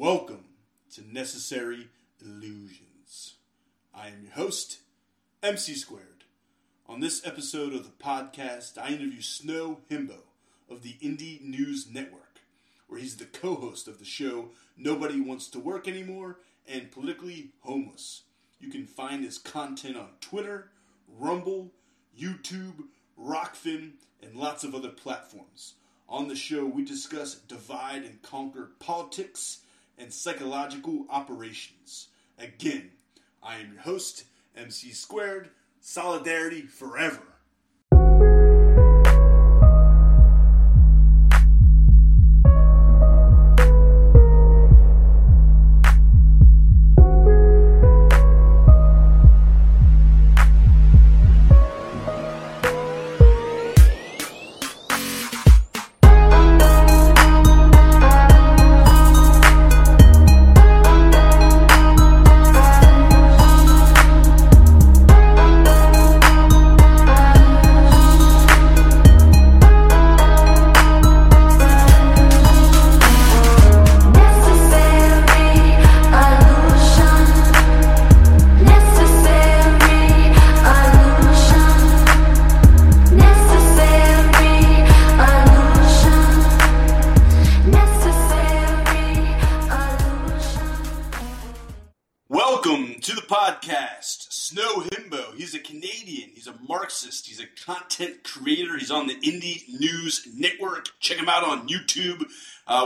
Welcome to Necessary Illusions. I am your host, MC Squared. On this episode of the podcast, I interview Snow Himbo of the Indie News Network, where he's the co host of the show Nobody Wants to Work Anymore and Politically Homeless. You can find his content on Twitter, Rumble, YouTube, Rokfin, and lots of other platforms. On the show, we discuss divide and conquer politics and psychological operations. Again, I am your host, MC Squared. Solidarity forever.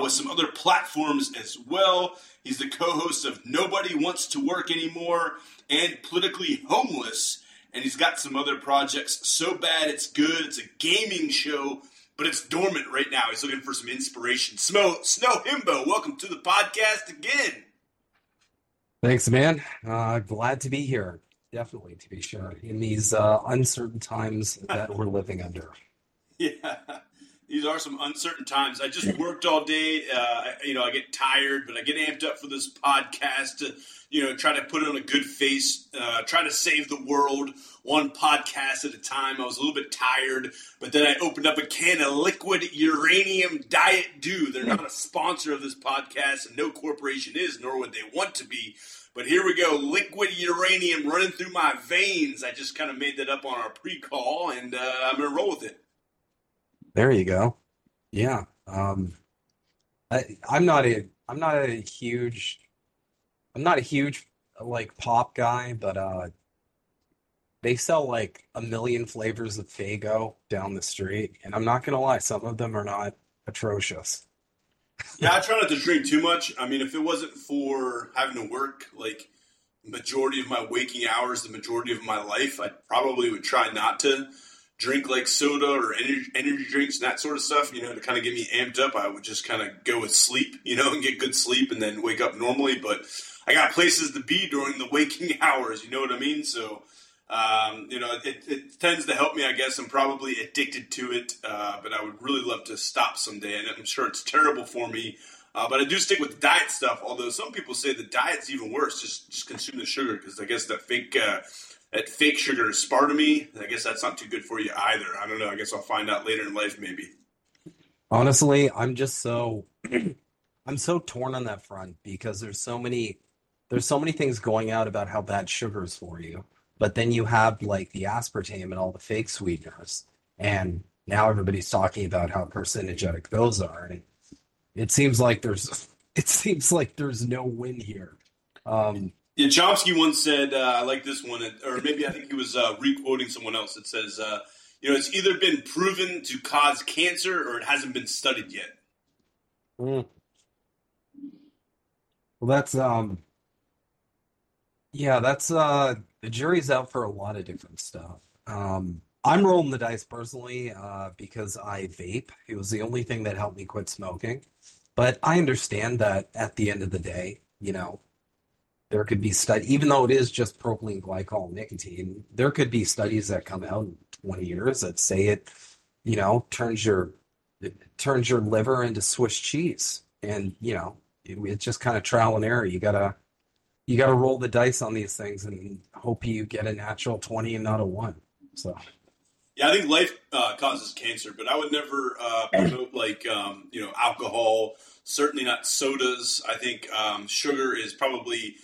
With some other platforms as well. He's the co-host of Nobody Wants to Work Anymore and Politically Homeless. And he's got some other projects. So bad it's good. It's a gaming show, but it's dormant right now. He's looking for some inspiration. Snow, Snow Himbo, welcome to the podcast again. Thanks, man. Uh, glad to be here. Definitely to be sure in these uh, uncertain times that we're living under. Yeah, these are some uncertain times. I just worked all day. Uh, you know, I get tired, but I get amped up for this podcast to, you know, try to put on a good face, uh, try to save the world one podcast at a time. I was a little bit tired, but then I opened up a can of liquid uranium Diet Dew. They're not a sponsor of this podcast, and no corporation is, nor would they want to be. But here we go, liquid uranium running through my veins. I just kind of made that up on our pre-call, and uh, I'm gonna roll with it. There you go. Yeah. Um, I, I'm not a I'm not a huge I'm not a huge like pop guy, but uh, they sell like a million flavors of Faygo down the street, and I'm not gonna lie, some of them are not atrocious. Yeah, I try not to drink too much. I mean, if it wasn't for having to work like majority of my waking hours, the majority of my life, I probably would try not to drink like soda or energy, energy drinks and that sort of stuff. You know, to kind of get me amped up, I would just kind of go with sleep, you know, and get good sleep and then wake up normally. But I got places to be during the waking hours. You know what I mean? So. Um, you know, it, it tends to help me. I guess I'm probably addicted to it, uh, but I would really love to stop someday. And I'm sure it's terrible for me, uh, but I do stick with diet stuff. Although some people say the diet's even worse. Just just consume the sugar because I guess that fake uh, that fake sugar is aspartame. I guess that's not too good for you either. I don't know. I guess I'll find out later in life maybe. Honestly, I'm just so I'm so torn on that front because there's so many there's so many things going out about how bad sugar is for you. But then you have like the aspartame and all the fake sweeteners. And now everybody's talking about how carcinogenic those are. And it seems like there's it seems like there's no win here. Um, Yeah, Chomsky once said, uh, I like this one, or maybe I think he was uh, re-quoting someone else. It says, uh, you know, it's either been proven to cause cancer or it hasn't been studied yet. Mm. Well, that's um yeah, that's uh the jury's out for a lot of different stuff. Um I'm rolling the dice personally uh because I vape. It was the only thing that helped me quit smoking. But I understand that at the end of the day, you know, there could be study even though it is just propylene glycol nicotine, there could be studies that come out in 20 years that say it, you know, turns your turns your liver into Swiss cheese. And, you know, it, it's just kind of trial and error. You gotta you gotta roll the dice on these things and hope you get a natural 20 and not a one. So Yeah, I think life uh, causes cancer, but I would never uh, promote like um, you know alcohol. Certainly not sodas. I think um, sugar is probably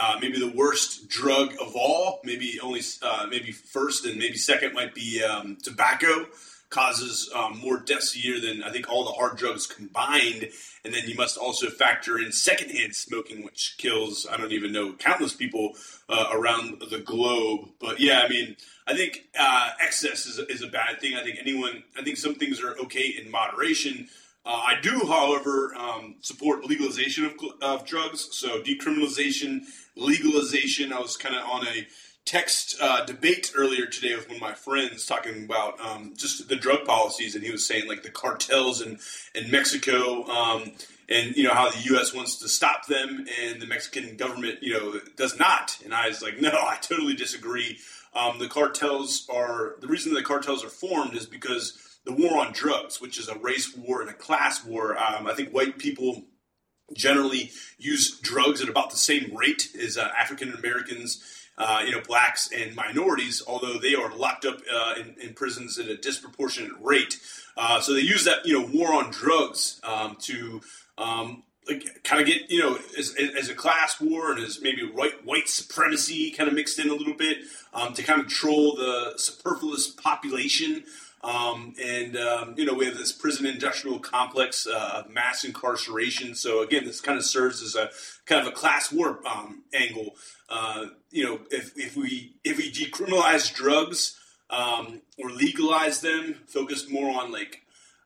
uh, maybe the worst drug of all. Maybe only uh, maybe first and maybe second might be um, tobacco. Causes um, more deaths a year than I think all the hard drugs combined. And then you must also factor in secondhand smoking, which kills I don't even know countless people uh, around the globe. But yeah, I mean, I think uh, excess is a, is a bad thing. I think anyone, I think some things are okay in moderation. Uh, I do, however, um, support legalization of, of drugs. So decriminalization, legalization. I was kind of on a text uh, debate earlier today with one of my friends talking about um, just the drug policies, and he was saying like the cartels in in Mexico. Um, and you know how the U.S. wants to stop them, and the Mexican government, you know, does not. And I was like, no, I totally disagree. Um, the cartels are the reason the cartels are formed is because the war on drugs, which is a race war and a class war. Um, I think white people generally use drugs at about the same rate as uh, African Americans, uh, you know, blacks and minorities, although they are locked up uh, in, in, prisons at a disproportionate rate. Uh, so they use that, you know, war on drugs um, to um, like, kind of get, you know, as, as, a class war and as maybe white white supremacy kind of mixed in a little bit um, to kind of control the superfluous population. Um, and um, you know we have this prison industrial complex uh, of mass incarceration. So again, this kind of serves as a kind of a class war um, angle. Uh, you know, if, if we if we decriminalize drugs um, or legalize them, focus more on like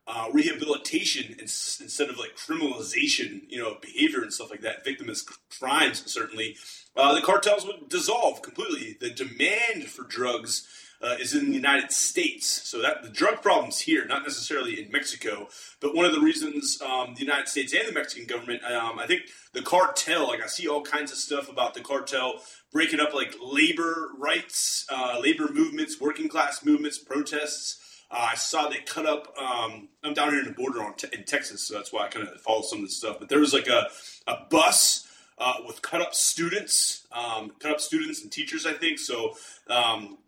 uh, rehabilitation instead of like criminalization, you know, behavior and stuff like that, victimist crimes certainly, uh, the cartels would dissolve completely. The demand for drugs uh, is in the United States. So that the drug problem's here, not necessarily in Mexico. But one of the reasons um, the United States and the Mexican government, um, I think the cartel, like I see all kinds of stuff about the cartel breaking up like labor rights, uh, labor movements, working class movements, protests. Uh, I saw they cut up. Um, I'm down here in the border on te- in Texas, so that's why I kind of follow some of this stuff. But there was like a, a bus uh, with cut up students, um, cut up students and teachers, I think. So um,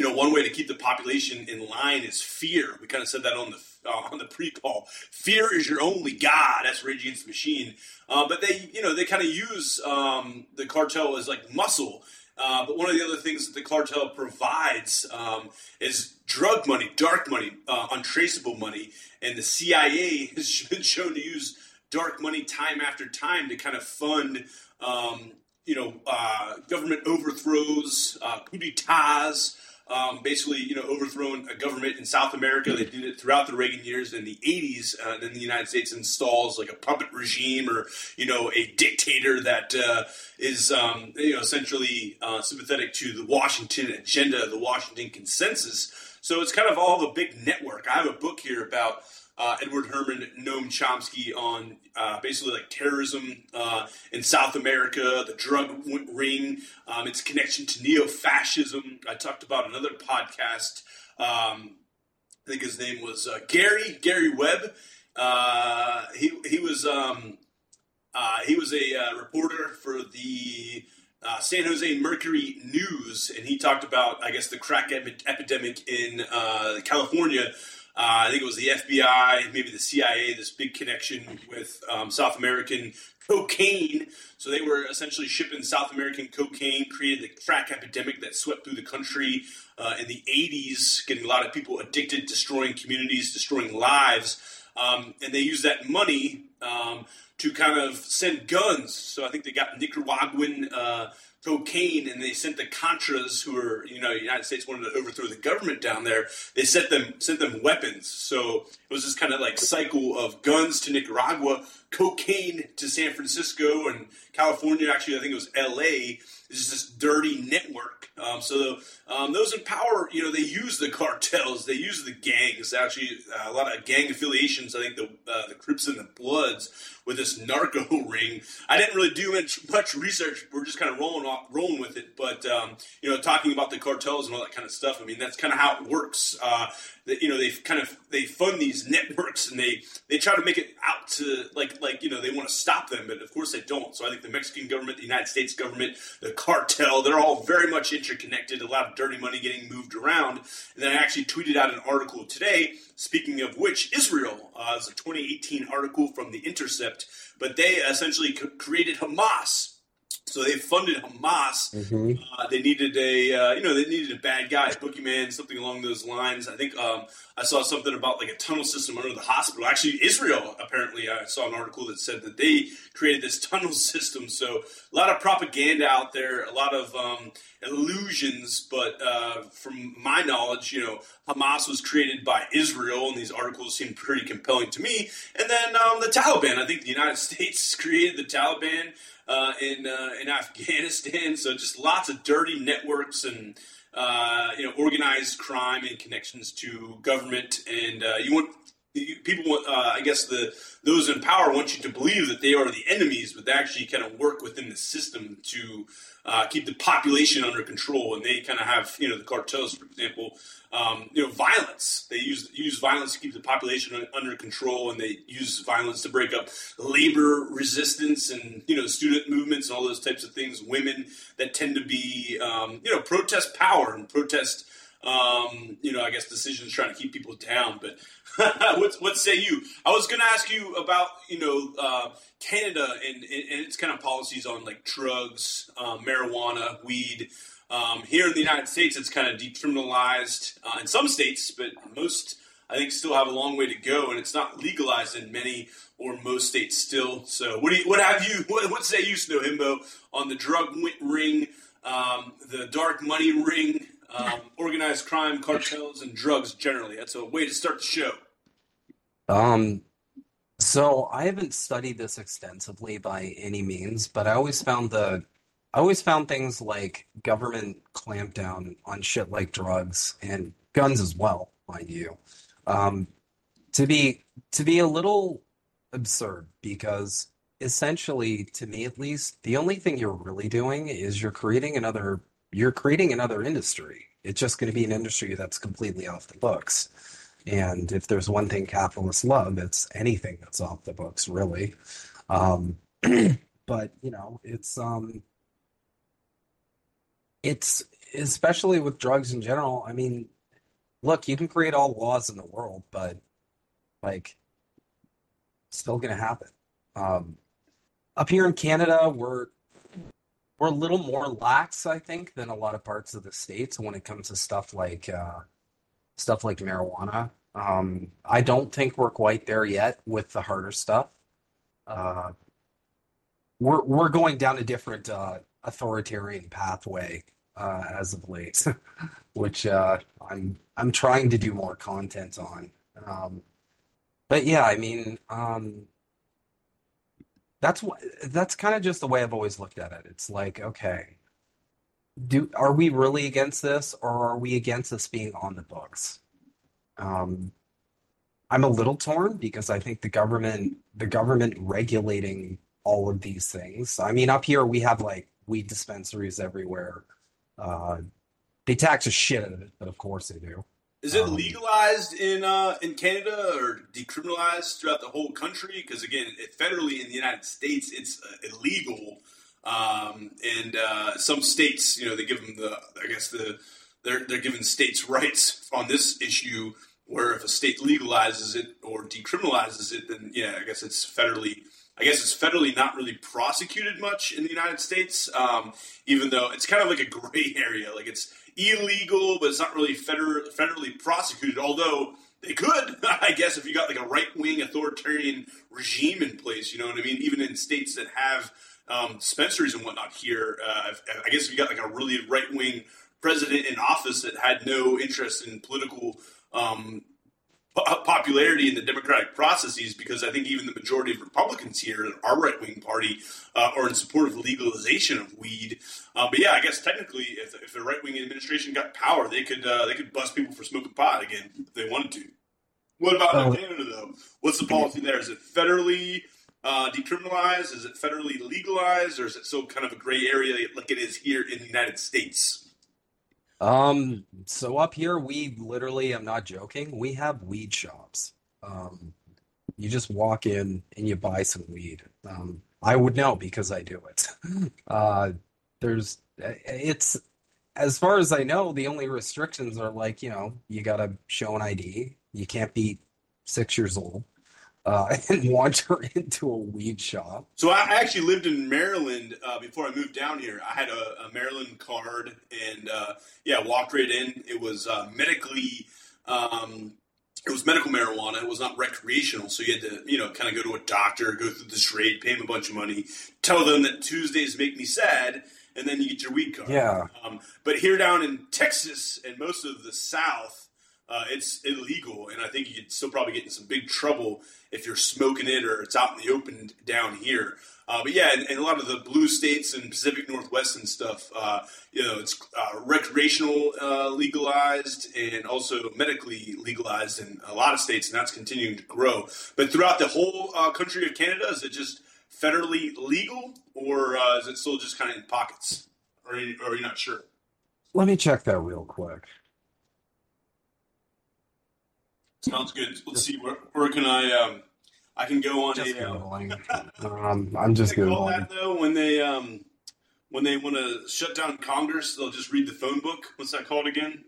you know, one way to keep the population in line is fear. We kind of said that on the uh, on the pre-call. Fear is your only god. That's Rage Against the Machine. Uh, but they, you know, they kind of use um, the cartel as like muscle. Uh, but one of the other things that the cartel provides um, is drug money, dark money, uh, untraceable money, and the CIA has been shown to use dark money time after time to kind of fund. Um, you know, uh, government overthrows, uh, coup d'etats, um, basically, you know, overthrown a government in South America. They did it throughout the Reagan years. In the 80s, uh, then the United States installs like a puppet regime or, you know, a dictator that uh, is, um, you know, essentially uh, sympathetic to the Washington agenda, the Washington consensus. So it's kind of all the big network. I have a book here about uh, Edward Herman, Noam Chomsky on uh, basically like terrorism uh, in South America, the drug ring, um, its connection to neo fascism. I talked about another podcast. Um, I think his name was uh, Gary Gary Webb. Uh, he he was um, uh, he was a reporter for the uh, San Jose Mercury News, and he talked about, I guess, the crack epidemic in uh, California, uh, I think it was the FBI, maybe the CIA, this big connection with um, South American cocaine. So they were essentially shipping South American cocaine, created the crack epidemic that swept through the country uh, in the 80s, getting a lot of people addicted, destroying communities, destroying lives. Um, and they used that money um, to kind of send guns. So I think they got Nicaraguan. Uh, cocaine and they sent the Contras who were, you know, United States wanted to overthrow the government down there. They sent them sent them weapons. So it was this kind of like cycle of guns to Nicaragua, cocaine to San Francisco and California. Actually, I think it was L.A. It's just this dirty network. Um, so um, those in power, you know, they use the cartels, they use the gangs. Actually, uh, a lot of gang affiliations. I think the uh, the Crips and the Bloods with this narco ring. I didn't really do much, much research. We're just kind of rolling off, rolling with it. But um, you know, talking about the cartels and all that kind of stuff. I mean, that's kind of how it works. Uh, that you know, they kind of they fund these networks and they they try to make it out to like like you know they want to stop them, but of course they don't. So I think the Mexican government, the United States government, the cartel, they're all very much interconnected. A lot of dirty money getting moved around. And then I actually tweeted out an article today. Speaking of which, Israel uh, is a 2018 article from The Intercept, but they essentially created Hamas. So they funded Hamas. Mhm. Uh, they needed a, uh, you know, they needed a bad guy, boogeyman, something along those lines. I think um, I saw something about like a tunnel system under the hospital. Actually, Israel apparently, I saw an article that said that they created this tunnel system. So a lot of propaganda out there, a lot of um, illusions. But uh, from my knowledge, you know, Hamas was created by Israel, and these articles seem pretty compelling to me. And then um, the Taliban. I think the United States created the Taliban uh, in uh, in Afghanistan. So just lots of dirty networks and uh, you know organized crime and connections to government. And uh, you want you, people want uh, I guess the those in power want you to believe that they are the enemies, but they actually kind of work within the system to uh, keep the population under control. And they kind of have you know the cartels, for example. Um, you know, violence. They use use violence to keep the population under control, and they use violence to break up labor resistance and you know student movements and all those types of things. Women that tend to be um, you know protest power and protest um, you know I guess decisions trying to keep people down. But what what say you? I was going to ask you about you know uh, Canada and, and its kind of policies on like drugs, um, marijuana, weed. Um, here in the United States, it's kind of decriminalized uh, in some states, but most, I think, still have a long way to go, and it's not legalized in many or most states still. So, what do you, what have you, what, what say you, Snow Himbo, on the drug ring, um, the dark money ring, um, organized crime, cartels, and drugs generally? That's a way to start the show. Um, so I haven't studied this extensively by any means, but I always found the I always found things like government clampdown on shit like drugs and guns as well, mind you, um, to be to be a little absurd because essentially, to me at least, the only thing you're really doing is you're creating another you're creating another industry. It's just going to be an industry that's completely off the books. And if there's one thing capitalists love, it's anything that's off the books, really. Um, but you know, it's um, it's especially with drugs in general. I mean, look, you can create all laws in the world, but like, still gonna happen. Um, up here in Canada, we're we're a little more lax, I think, than a lot of parts of the states when it comes to stuff like uh, stuff like marijuana. Um, I don't think we're quite there yet with the harder stuff. Uh, we're we're going down a different uh, authoritarian pathway uh, as of late, which uh, I'm I'm trying to do more content on. Um, but yeah, I mean, um, that's what that's kind of just the way I've always looked at it. It's like, okay, do are we really against this, or are we against this being on the books? Um, I'm a little torn because I think the government, the government regulating all of these things. I mean, up here we have like weed dispensaries everywhere. Uh, they tax a shit out of it, but of course they do. Is it Um, legalized in uh, in Canada or decriminalized throughout the whole country? Because again, it, federally in the United States, it's uh, illegal, um, and uh, some states, you know, they give them the, I guess the, they're they're giving states rights on this issue. Where if a state legalizes it or decriminalizes it, then yeah, I guess it's federally. I guess it's federally not really prosecuted much in the United States, um, even though it's kind of like a gray area. Like it's illegal, but it's not really feder- federally prosecuted. Although they could, I guess, if you got like a right wing authoritarian regime in place. You know what I mean? Even in states that have um, dispensaries and whatnot here, uh, I guess if you got like a really right wing president in office that had no interest in political um, popularity in the democratic processes because I think even the majority of Republicans here, in our right wing party, uh, are in support of legalization of weed. Uh, but yeah, I guess technically, if, if the right wing administration got power, they could uh, they could bust people for smoking pot again if they wanted to. What about Oh. Canada though? What's the policy there? Is it federally uh, decriminalized? Is it federally legalized, or is it still kind of a gray area like it is here in the United States? Um, so up here we literally, I'm not joking, we have weed shops. Um, You just walk in and you buy some weed. Um, I would know because I do it. Uh, there's, it's, as far as I know, the only restrictions are like, you know, you gotta show an ID. You can't be six years old, uh, and wander into a weed shop. So I actually lived in Maryland uh, before I moved down here. I had a, a Maryland card, and uh, yeah, walked right in. It was uh, medically, um, it was medical marijuana. It was not recreational, so you had to, you know, kind of go to a doctor, go through the charade, pay him a bunch of money, tell them that Tuesdays make me sad, and then you get your weed card. Yeah. Um, but here down in Texas and most of the South, uh, it's illegal, and I think you could still probably get in some big trouble if you're smoking it or it's out in the open down here. Uh, but yeah, and, in a lot of the blue states and Pacific Northwest and stuff, uh, you know, it's uh, recreational uh, legalized and also medically legalized in a lot of states, and that's continuing to grow. But throughout the whole uh, country of Canada, is it just federally legal, or is it still just kind of in pockets, or or are you not sure? Let me check that real quick. Sounds good. Let's see where, where can I um I can go on Just a Googling. Um, I'm just they call Googling. that though when they um when they want to shut down Congress, they'll just read the phone book. What's that called again?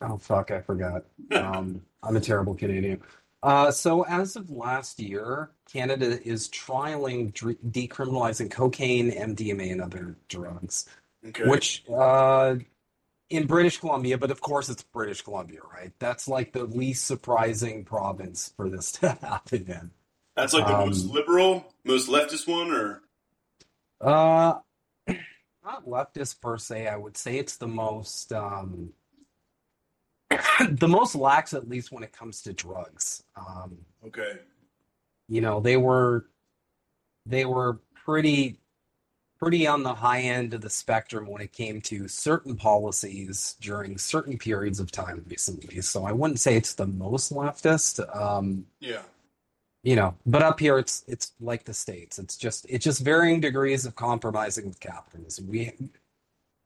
Oh, fuck, I forgot. Um, I'm a terrible Canadian. Uh, so as of last year, Canada is trialing decriminalizing cocaine, MDMA, and other drugs, Okay. which uh, in British Columbia, but of course it's British Columbia, right? That's like the least surprising province for this to happen in. That's like the um, most liberal, most leftist one, or Uh, not leftist per se. I would say it's the most um, the most lax, at least when it comes to drugs. Um, okay. you know, they were they were pretty pretty on the high end of the spectrum when it came to certain policies during certain periods of time recently. So I wouldn't say it's the most leftist. Um, Yeah. you know, but up here it's it's like the states. It's just it's just varying degrees of compromising with capitalism. We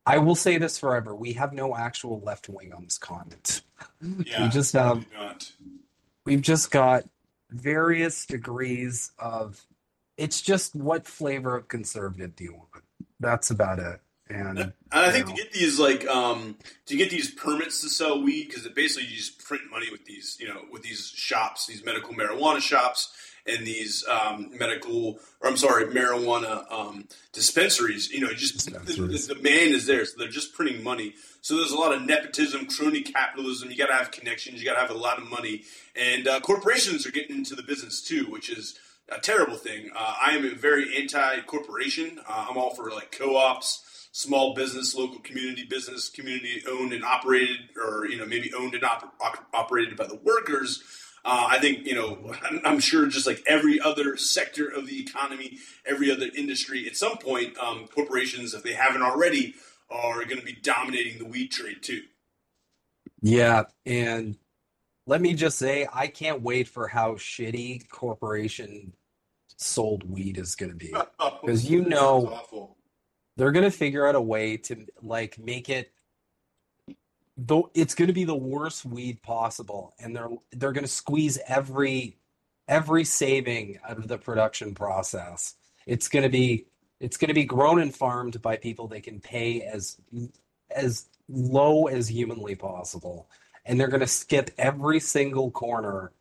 I will say this forever. We have no actual left wing on this continent. Yeah. We just have we've just got various degrees of it's just what flavor of conservative do you want? That's about it. And And I think you to get these like um to get these permits to sell weed because basically you just print money with these you know with these shops these medical marijuana shops and these um, medical or I'm sorry marijuana um, dispensaries. You know just the, the demand is there so they're just printing money. So there's a lot of nepotism crony capitalism. You got to have connections. You got to have a lot of money. And uh, corporations are getting into the business too which is a terrible thing. Uh, I am a very anti-corporation. Uh, I'm all for like co-ops, small business, local community business, community owned and operated, or you know maybe owned and op- op- operated by the workers. Uh, I think you know I'm, I'm sure just like every other sector of the economy, every other industry, at some point, um, corporations, if they haven't already, are going to be dominating the weed trade too. yeah, and let me just say I can't wait for how shitty corporation sold weed is going to be. Because you know- They're going to figure out a way to like make it though it's going to be the worst weed possible and they're they're going to squeeze every every saving out of the production process. It's going to be it's going to be grown and farmed by people they can pay as as low as humanly possible and they're going to skip every single corner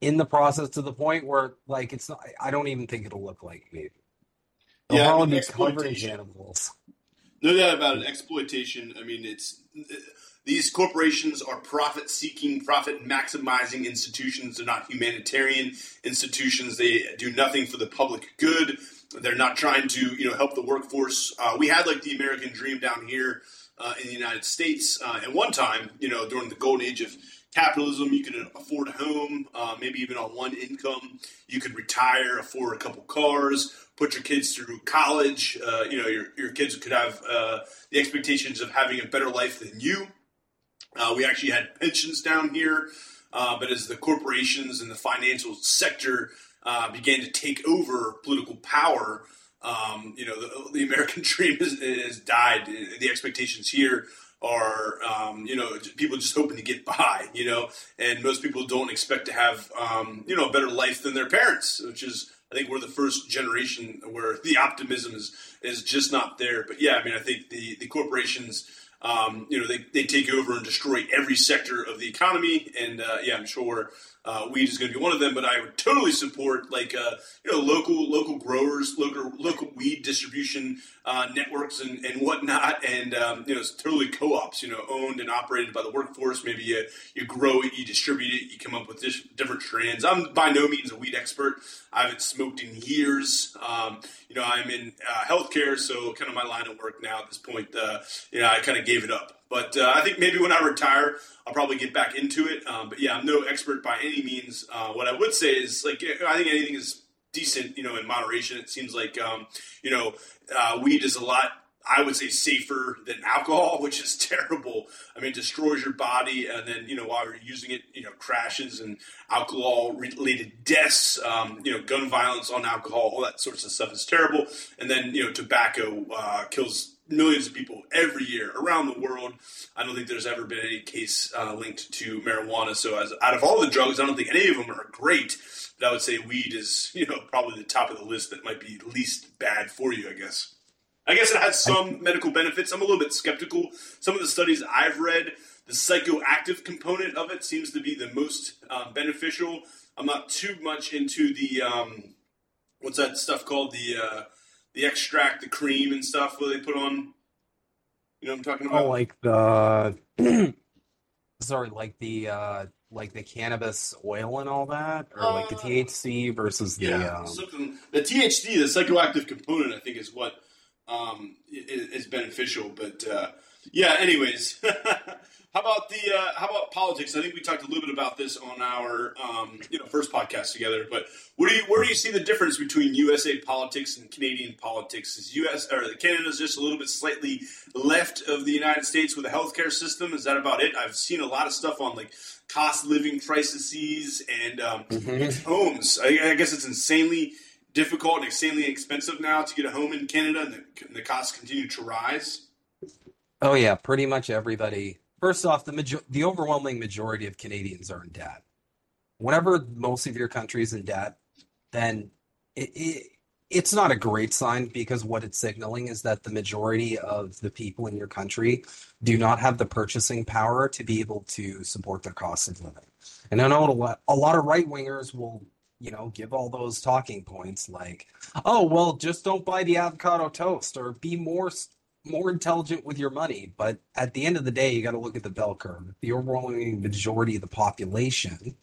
in the process to the point where like it's not I don't even think it'll look like weed. They'll Yeah, I mean, be covered in exploitation. cannibals. No doubt about it. Exploitation. I mean, it's these corporations are profit seeking, profit maximizing institutions. They're not humanitarian institutions. They do nothing for the public good. They're not trying to, you know, help the workforce. Uh, we had like the American dream down here uh, in the United States. Uh, at one time, you know, during the golden age of capitalism, you could afford a home, uh, maybe even on one income. You could retire, afford a couple cars, put your kids through college. Uh, you know, your, your kids could have uh, the expectations of having a better life than you. Uh, we actually had pensions down here, uh, but as the corporations and the financial sector uh, began to take over political power, um, you know, the, the American dream has, has died. The expectations here are um, you know people just hoping to get by, you know, and most people don't expect to have um, you know a better life than their parents, which is I think we're the first generation where the optimism is is just not there. But yeah, I mean I think the the corporations. Um, you know, they, they take over and destroy every sector of the economy. And uh, yeah, I'm sure uh, weed is going to be one of them. But I would totally support like uh, you know local local growers, local local weed distribution uh, networks and, and whatnot, and um, you know it's totally co-ops. You know, owned and operated by the workforce. Maybe you you grow it, you distribute it, you come up with dis- different trends. I'm by no means a weed expert. I haven't smoked in years. Um, you know, I'm in uh, healthcare, so kind of my line of work now at this point. Uh, you know, I kind of gave it up. But uh, I think maybe when I retire, I'll probably get back into it. Um, but yeah, I'm no expert by any means. Uh, what I would say is, like, I think anything is decent, you know, in moderation. It seems like, um, you know, uh, weed is a lot. I would say safer than alcohol, which is terrible. I mean, destroys your body, and then you know while you're using it, you know crashes and alcohol-related deaths, um, you know gun violence on alcohol, all that sorts of stuff is terrible. And then you know tobacco uh, kills millions of people every year around the world. I don't think there's ever been any case uh, linked to marijuana. So, as out of all the drugs, I don't think any of them are great. But I would say weed is, you know, probably the top of the list that might be least bad for you. I guess. I guess it has some medical benefits. I'm a little bit skeptical. Some of the studies I've read, the psychoactive component of it seems to be the most um, beneficial. I'm not too much into the um, what's that stuff called the uh, the extract, the cream and stuff where they put on. You know what I'm talking about? Oh, like the sorry, like the uh like the cannabis oil and all that, or like the Uh, THC versus the yeah, um, something. The THC, the psychoactive component, I think is what um, is, is beneficial. But uh, yeah, anyways, how about the uh, how about politics? I think we talked a little bit about this on our um, you know first podcast together. But where do you where do you see the difference between USA politics and Canadian politics? Is US or Canada's just a little bit slightly left of the United States with a healthcare system? Is that about it? I've seen a lot of stuff on like cost of living crises and um, Mhm. homes. I, I guess it's insanely difficult and insanely expensive now to get a home in Canada, and the, and the costs continue to rise. Oh yeah, pretty much everybody. First off, the major the overwhelming majority of Canadians are in debt. Whenever most of your country is in debt, then it, it it's not a great sign because what it's signaling is that the majority of the people in your country do not have the purchasing power to be able to support their cost of living. And I know a lot, a lot of right wingers will, you know, give all those talking points like, "Oh, well, just don't buy the avocado toast or be more more intelligent with your money. But at the end of the day, you got to look at the bell curve. If the overwhelming majority of the population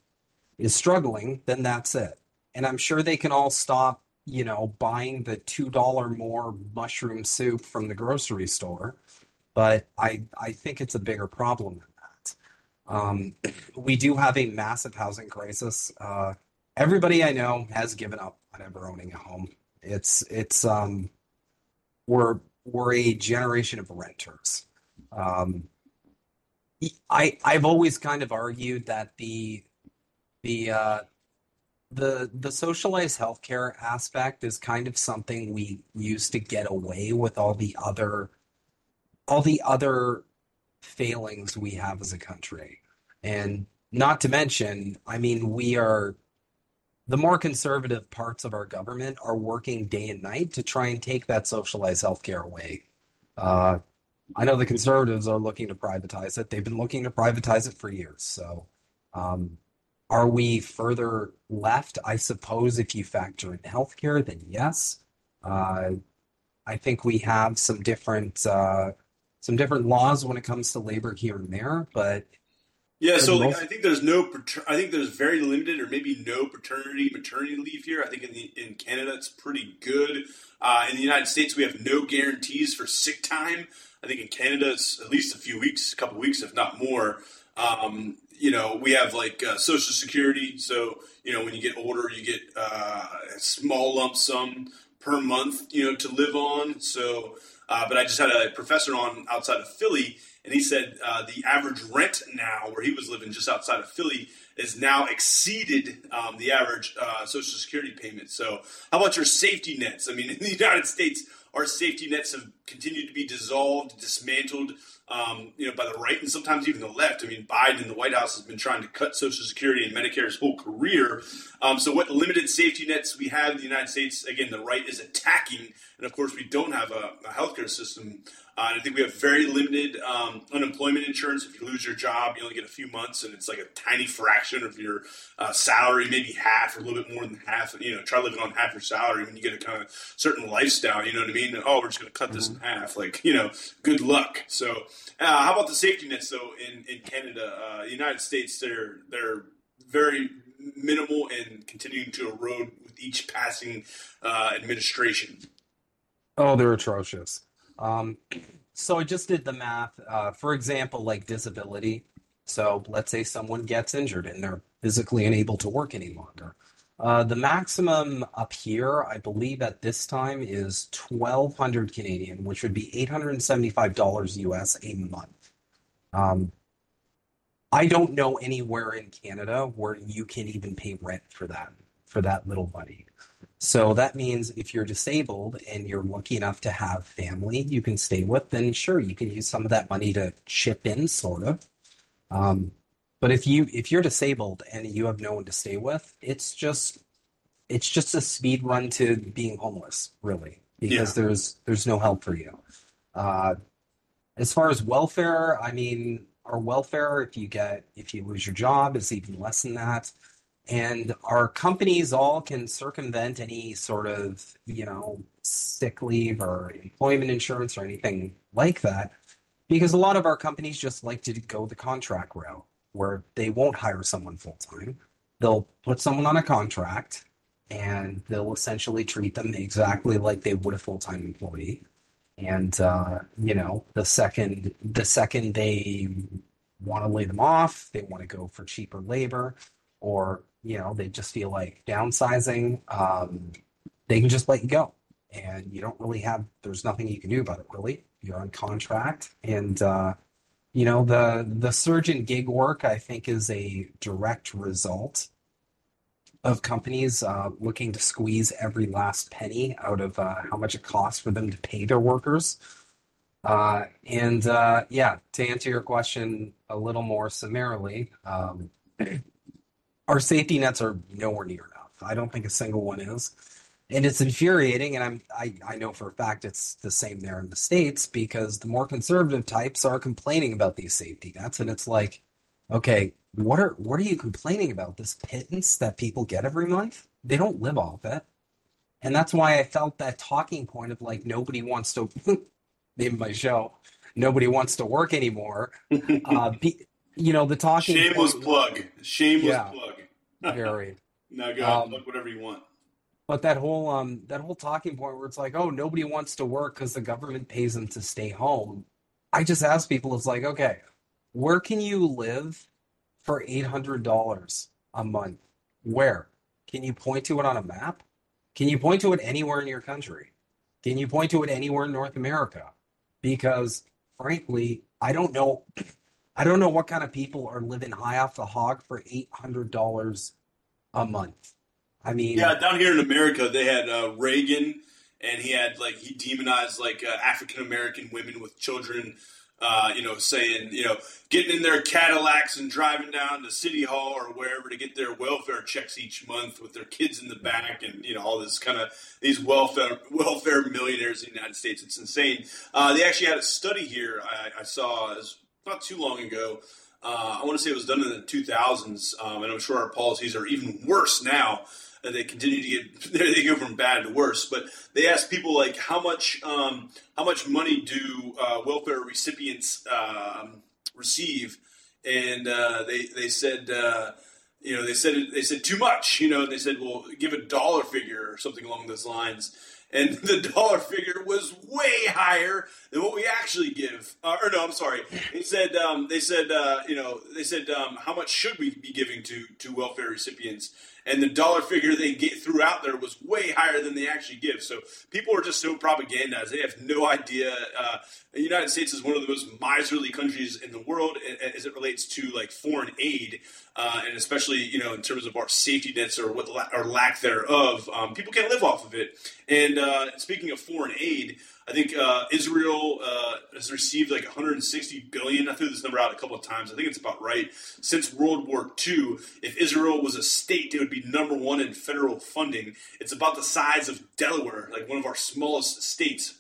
is struggling, then that's it. And I'm sure they can all stop, you know, buying the $2 more mushroom soup from the grocery store. But I, I think it's a bigger problem than that. Um, we do have a massive housing crisis. Uh, everybody I know has given up on ever owning a home. It's, it's, um, we're, we're a generation of renters. Um, I I've always kind of argued that the the uh, the the socialized healthcare aspect is kind of something we used to get away with all the other all the other failings we have as a country. And not to mention, I mean, we are the more conservative parts of our government are working day and night to try and take that socialized healthcare away. Uh, I know the conservatives are looking to privatize it. They've been looking to privatize it for years. So, um, are we further left? I suppose if you factor in healthcare, then yes. Uh, I think we have some different uh, some different laws when it comes to labor here and there, but Yeah, so like, I think there's no. I think there's very limited or maybe no paternity maternity leave here. I think in the in Canada it's pretty good. Uh, in the United States, we have no guarantees for sick time. I think in Canada it's at least a few weeks, a couple weeks, if not more. Um, you know, we have like uh, Social Security. So you know, when you get older, you get uh, a small lump sum per month. You know, to live on. So, uh, but I just had a professor on outside of Philly and he said uh, the average rent now, where he was living just outside of Philly, is now exceeded um, the average uh, Social Security payment. So, how about your safety nets? I mean, in the United States, our safety nets have continued to be dissolved, dismantled um, you know, by the right and sometimes even the left. I mean, Biden in the White House has been trying to cut Social Security and Medicare his whole career. Um, so, what limited safety nets we have in the United States, again, the right is attacking, and of course, we don't have a, a healthcare system. Uh, and I think we have very limited um, unemployment insurance. If you lose your job, you only get a few months, and it's like a tiny fraction of your uh, salary, maybe half or a little bit more than half. You know, try living on half your salary when you get a kind of certain lifestyle. You know what I mean? Oh, we're just going to cut this in half. Like, you know, good luck. So, uh, how about the safety nets though in in Canada, uh, the United States? They're they're very minimal and continuing to erode with each passing uh, administration. Oh, they're atrocious. Um, so I just did the math. Uh, for example, like disability. So let's say someone gets injured and they're physically unable to work any longer. Uh, the maximum up here, I believe at this time is 1200 Canadian, which would be $875 US a month. Um, I don't know anywhere in Canada where you can even pay rent for that, for that little money. So that means if you're disabled and you're lucky enough to have family you can stay with, then sure, you can use some of that money to chip in, sort of. Um, but if you if you're disabled and you have no one to stay with, it's just it's just a speed run to being homeless, really, because there's there's no help for you. Uh, as far as welfare, I mean, our welfare, if you get if you lose your job, is even less than that. And our companies all can circumvent any sort of, you know, sick leave or employment insurance or anything like that because a lot of our companies just like to go the contract route where they won't hire someone full time. They'll put someone on a contract and they'll essentially treat them exactly like they would a full time employee. And uh, you know, the second the second they want to lay them off, they want to go for cheaper labor, or you know, they just feel like downsizing, um, they can just let you go. And you don't really have there's nothing you can do about it really. You're on contract and uh you know the the surge in gig work I think is a direct result of companies uh, looking to squeeze every last penny out of uh, how much it costs for them to pay their workers. Uh, and uh, yeah, to answer your question a little more summarily, um, our safety nets are nowhere near enough. I don't think a single one is. And it's infuriating, and I'm I, I know for a fact it's the same there in the States because the more conservative types are complaining about these safety nets, and it's like, okay, what are what are you complaining about? This pittance that people get every month? They don't live off it. And that's why I felt that talking point of like nobody wants to name my show. Nobody wants to work anymore. Uh, be, you know, the talking Shameless point plug. Shameless Yeah. plug. very. Now go Um, plug whatever you want. But that whole um that whole talking point where it's like, oh, nobody wants to work because the government pays them to stay home. I just ask people, it's like, okay, where can you live for eight hundred dollars a month? Where? Can you point to it on a map? Can you point to it anywhere in your country? Can you point to it anywhere in North America? Because frankly, I don't know I don't know what kind of people are living high off the hog for eight hundred dollars a month. I mean, Yeah, down here in America, they had uh, Reagan, and he had like he demonized like uh, African American women with children. Uh, you know, saying you know, getting in their Cadillacs and driving down to City Hall or wherever to get their welfare checks each month with their kids in the back, and you know, all this kind of these welfare welfare millionaires in the United States. It's insane. Uh, they actually had a study here I, I saw was not too long ago. Uh, I want to say it was done in the 2000s, um, and I'm sure our policies are even worse now. And they continue to get they go from bad to worse. But they asked people like how much um, how much money do uh, welfare recipients um, receive, and uh, they they said uh, you know they said they said too much. You know they said well give a dollar figure or something along those lines. And the dollar figure was way higher than what we actually give. Uh, or no, I'm sorry. They said um, they said uh, you know they said um, how much should we be giving to to welfare recipients? And the dollar figure they get threw out there was way higher than they actually give. So people are just so propagandized; they have no idea. Uh, the United States is one of the most miserly countries in the world as it relates to like foreign aid, uh, and especially you know in terms of our safety nets or what or lack thereof. Um, people can't live off of it. And uh, speaking of foreign aid. I think uh, Israel uh, has received like 160 billion. I threw this number out a couple of times. I think it's about right. Since World War II, if Israel was a state, it would be number one in federal funding. It's about the size of Delaware, like one of our smallest states.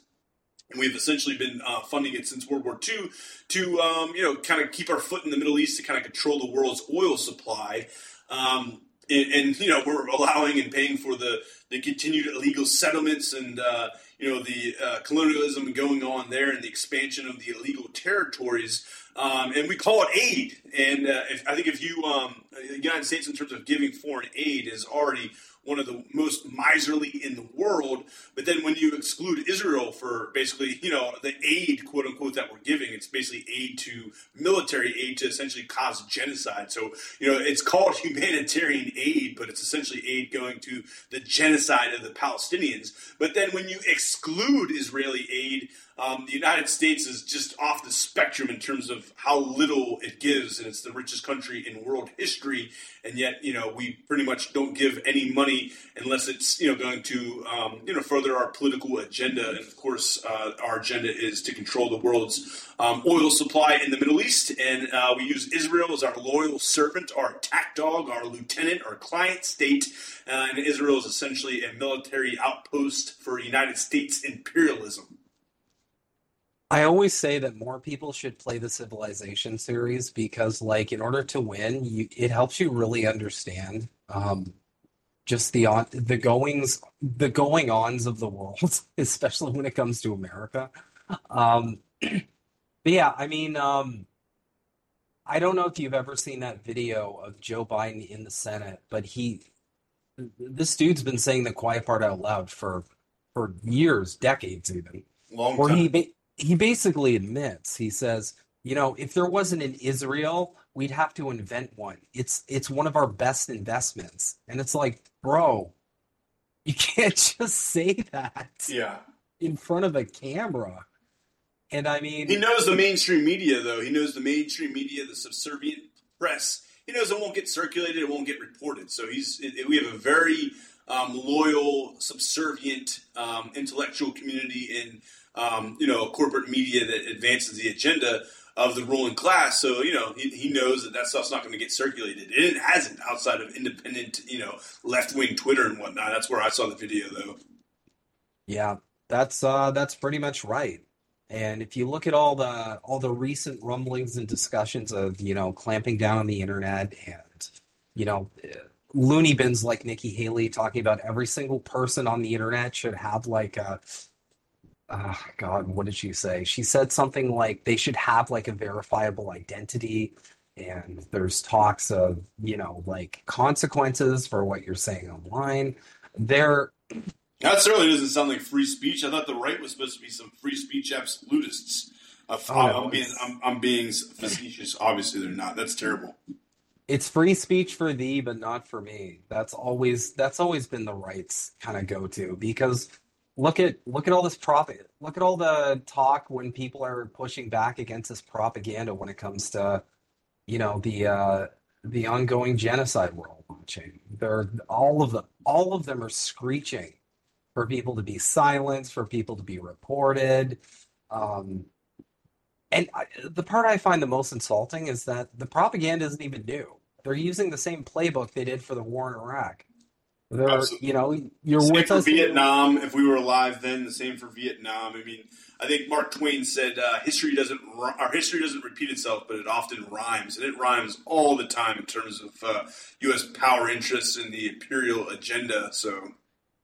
And we've essentially been uh, funding it since World War II to, um, you know, kind of keep our foot in the Middle East to kind of control the world's oil supply. Um, and, and, you know, we're allowing and paying for the, the continued illegal settlements and, uh, you know, the uh, colonialism going on there and the expansion of the illegal territories. Um, and we call it aid. And uh, if, I think if you, um, the United States, in terms of giving foreign aid, is already one of the most miserly in the world. But then when you exclude Israel for basically, you know, the aid, quote unquote, that we're giving, it's basically aid to military aid to essentially cause genocide. So, you know, it's called humanitarian aid, but it's essentially aid going to the genocide of the Palestinians. But then when you exclude Israeli aid, um, the United States is just off the spectrum in terms of how little it gives, and it's the richest country in world history. And yet, you know, we pretty much don't give any money unless it's you know going to um, you know further our political agenda. And of course, uh, our agenda is to control the world's um, oil supply in the Middle East. And uh, we use Israel as our loyal servant, our attack dog, our lieutenant, our client state. Uh, and Israel is essentially a military outpost for United States imperialism. I always say that more people should play the Civilization series because, like, in order to win, you it helps you really understand um, just the on the goings the going ons of the world, especially when it comes to America. Um, but yeah, I mean, um, I don't know if you've ever seen that video of Joe Biden in the Senate, but he this dude's been saying the quiet part out loud for for years, decades even. Long Where time. he he basically admits, he says, you know, if there wasn't an Israel, we'd have to invent one. It's it's one of our best investments. And it's like, bro, you can't just say that yeah. in front of a camera. And I mean He knows the mainstream media, though. He knows the mainstream media, the subservient press. He knows it won't get circulated, it won't get reported. So he's we have a very um, loyal, subservient, um, intellectual community in um, you know corporate media that advances the agenda of the ruling class. So you know he, he knows that that stuff's not going to get circulated. It hasn't outside of independent, you know, left wing Twitter and whatnot. That's where I saw the video, though. yeah, that's uh that's pretty much right. And if you look at all the all the recent rumblings and discussions of, you know, clamping down on the internet and, you know, loony bins like Nikki Haley talking about every single person on the internet should have like a uh, God, what did she say? She said something like they should have like a verifiable identity, and there's talks of, you know, like consequences for what you're saying online. There, That certainly doesn't sound like free speech. I thought the right was supposed to be some free speech absolutists. Uh, Oh, I'm, being, I'm, I'm being facetious. Obviously, they're not. That's terrible. it's free speech for thee, but not for me. That's always that's always been the right's kind of go-to because look at look at all this profit. Look at all the talk when people are pushing back against this propaganda when it comes to, you know, the uh the ongoing genocide we're all watching. They're all of them all of them are screeching for people to be silenced, for people to be reported. Um, and I, the part I find the most insulting is that the propaganda isn't even new. They're using the same playbook they did for the war in Iraq. They're, Absolutely. you know, you're Same with for us. Vietnam. If we were alive then, the same for Vietnam. I mean, I think Mark Twain said uh, history doesn't our history doesn't repeat itself, but it often rhymes, and it rhymes all the time in terms of uh, U.S. power interests and the imperial agenda. So,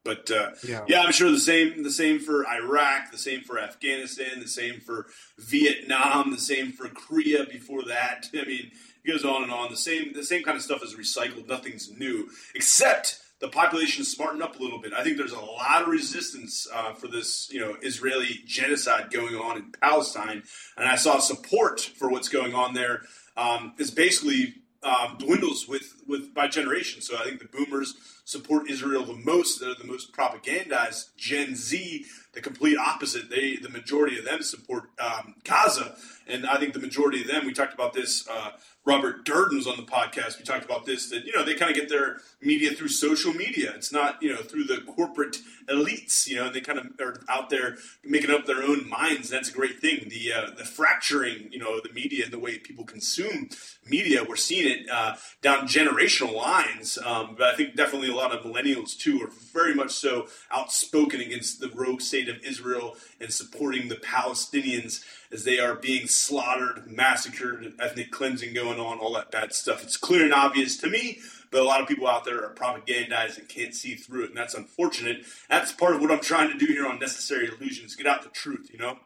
but uh, Yeah. yeah, I'm sure the same the same for Iraq, the same for Afghanistan, the same for Vietnam, the same for Korea before that. I mean, it goes on and on. The same the same kind of stuff is recycled. Nothing's new, except the population smartened up a little bit. I think there's a lot of resistance uh, for this, you know, Israeli genocide going on in Palestine, and I saw support for what's going on there. Um, is basically um, dwindles with with by generation. So I think the boomers support Israel the most. They're the most propagandized. Gen Z, the complete opposite. They the majority of them support um, Gaza, and I think the majority of them. We talked about this. Uh, Robert Durden was on the podcast. We talked about this that you know they kind of get their media through social media. It's not you know through the corporate elites. You know they kind of are out there making up their own minds. That's a great thing. The uh, the fracturing you know the media and the way people consume media. We're seeing it uh, down generational lines. Um, but I think definitely a lot of millennials too are very much so outspoken against the rogue state of Israel and supporting the Palestinians as they are being slaughtered, massacred, ethnic cleansing going on, all that bad stuff. It's clear and obvious to me, but a lot of people out there are propagandized and can't see through it, and that's unfortunate. That's part of what I'm trying to do here on Necessary Illusions, get out the truth, you know?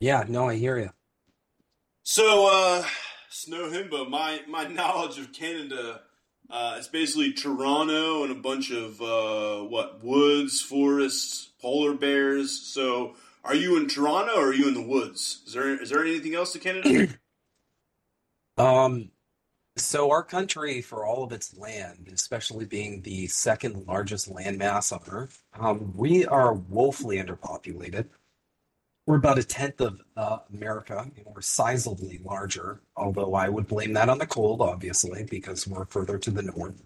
Yeah, no, I hear you. So, uh, Snow Himbo, my, my knowledge of Canada, uh, it's basically Toronto and a bunch of, uh, what, woods, forests, polar bears. So, are you in Toronto or are you in the woods? Is there is there anything else to Canada? Um, so our country, for all of its land, especially being the second largest landmass on Earth, um, we are woefully underpopulated. We're about a tenth of uh, America. Know, we're sizably larger, although I would blame that on the cold, obviously, because we're further to the north.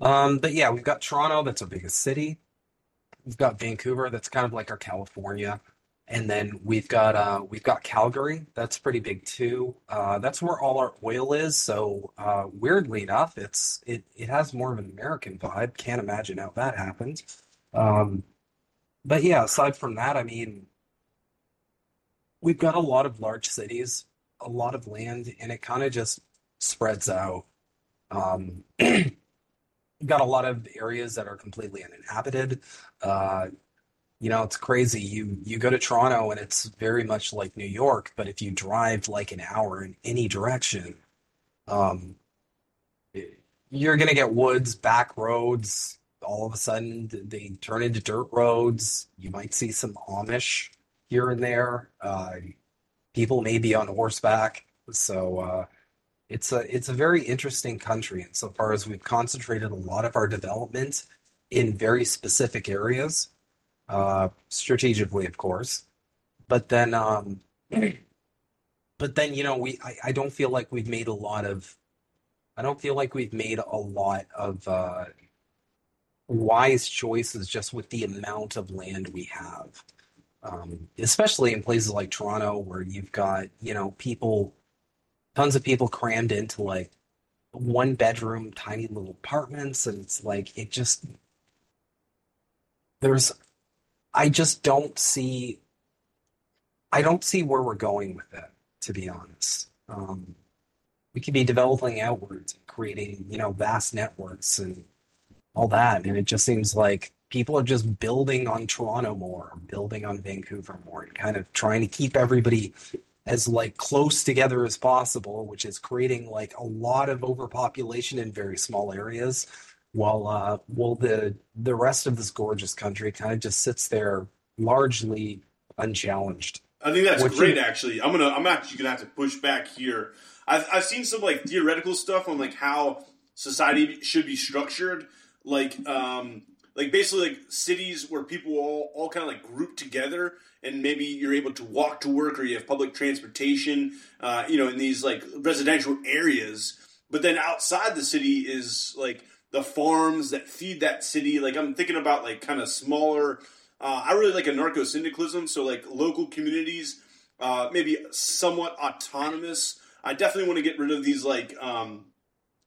Um, but yeah, we've got Toronto, that's our biggest city. We've got Vancouver, that's kind of like our California. And then we've got uh, we've got Calgary. That's pretty big too. Uh, that's where all our oil is. So uh, weirdly enough, it's it it has more of an American vibe. Can't imagine how that happened. Um, but yeah, aside from that, I mean, we've got a lot of large cities, a lot of land, and it kind of just spreads out. Um, got a lot of areas that are completely uninhabited. Uh, you know, it's crazy. You you go to Toronto and it's very much like New York, but if you drive like an hour in any direction, um, you're gonna get woods, back roads. All of a sudden, they turn into dirt roads. You might see some Amish here and there. Uh, people may be on horseback. So uh, it's a it's a very interesting country insofar as we've concentrated a lot of our development in very specific areas uh, strategically, of course. But then, um, but then, you know, we I, I don't feel like we've made a lot of I don't feel like we've made a lot of uh, wise choices just with the amount of land we have. Um, especially in places like Toronto, where you've got, you know, people, tons of people crammed into like one bedroom, tiny little apartments, and it's like it just there's I just don't see I don't see where we're going with it, to be honest. Um, we could be developing outwards and creating, you know, vast networks and all that, and it just seems like people are just building on Toronto more, building on Vancouver more, and kind of trying to keep everybody as like close together as possible, which is creating like a lot of overpopulation in very small areas while uh, while the the rest of this gorgeous country kind of just sits there largely unchallenged. I think that's great. Actually, I'm gonna I'm actually gonna have to push back here. I've I've seen some like theoretical stuff on like how society should be structured. Like um like basically like cities where people all all kind of like group together and maybe you're able to walk to work or you have public transportation. Uh, you know, in these like residential areas. But then outside the city is like the farms that feed that city. Like I'm thinking about like kind of smaller. Uh, I really like anarcho syndicalism, so like local communities, uh, maybe somewhat autonomous. I definitely want to get rid of these like um,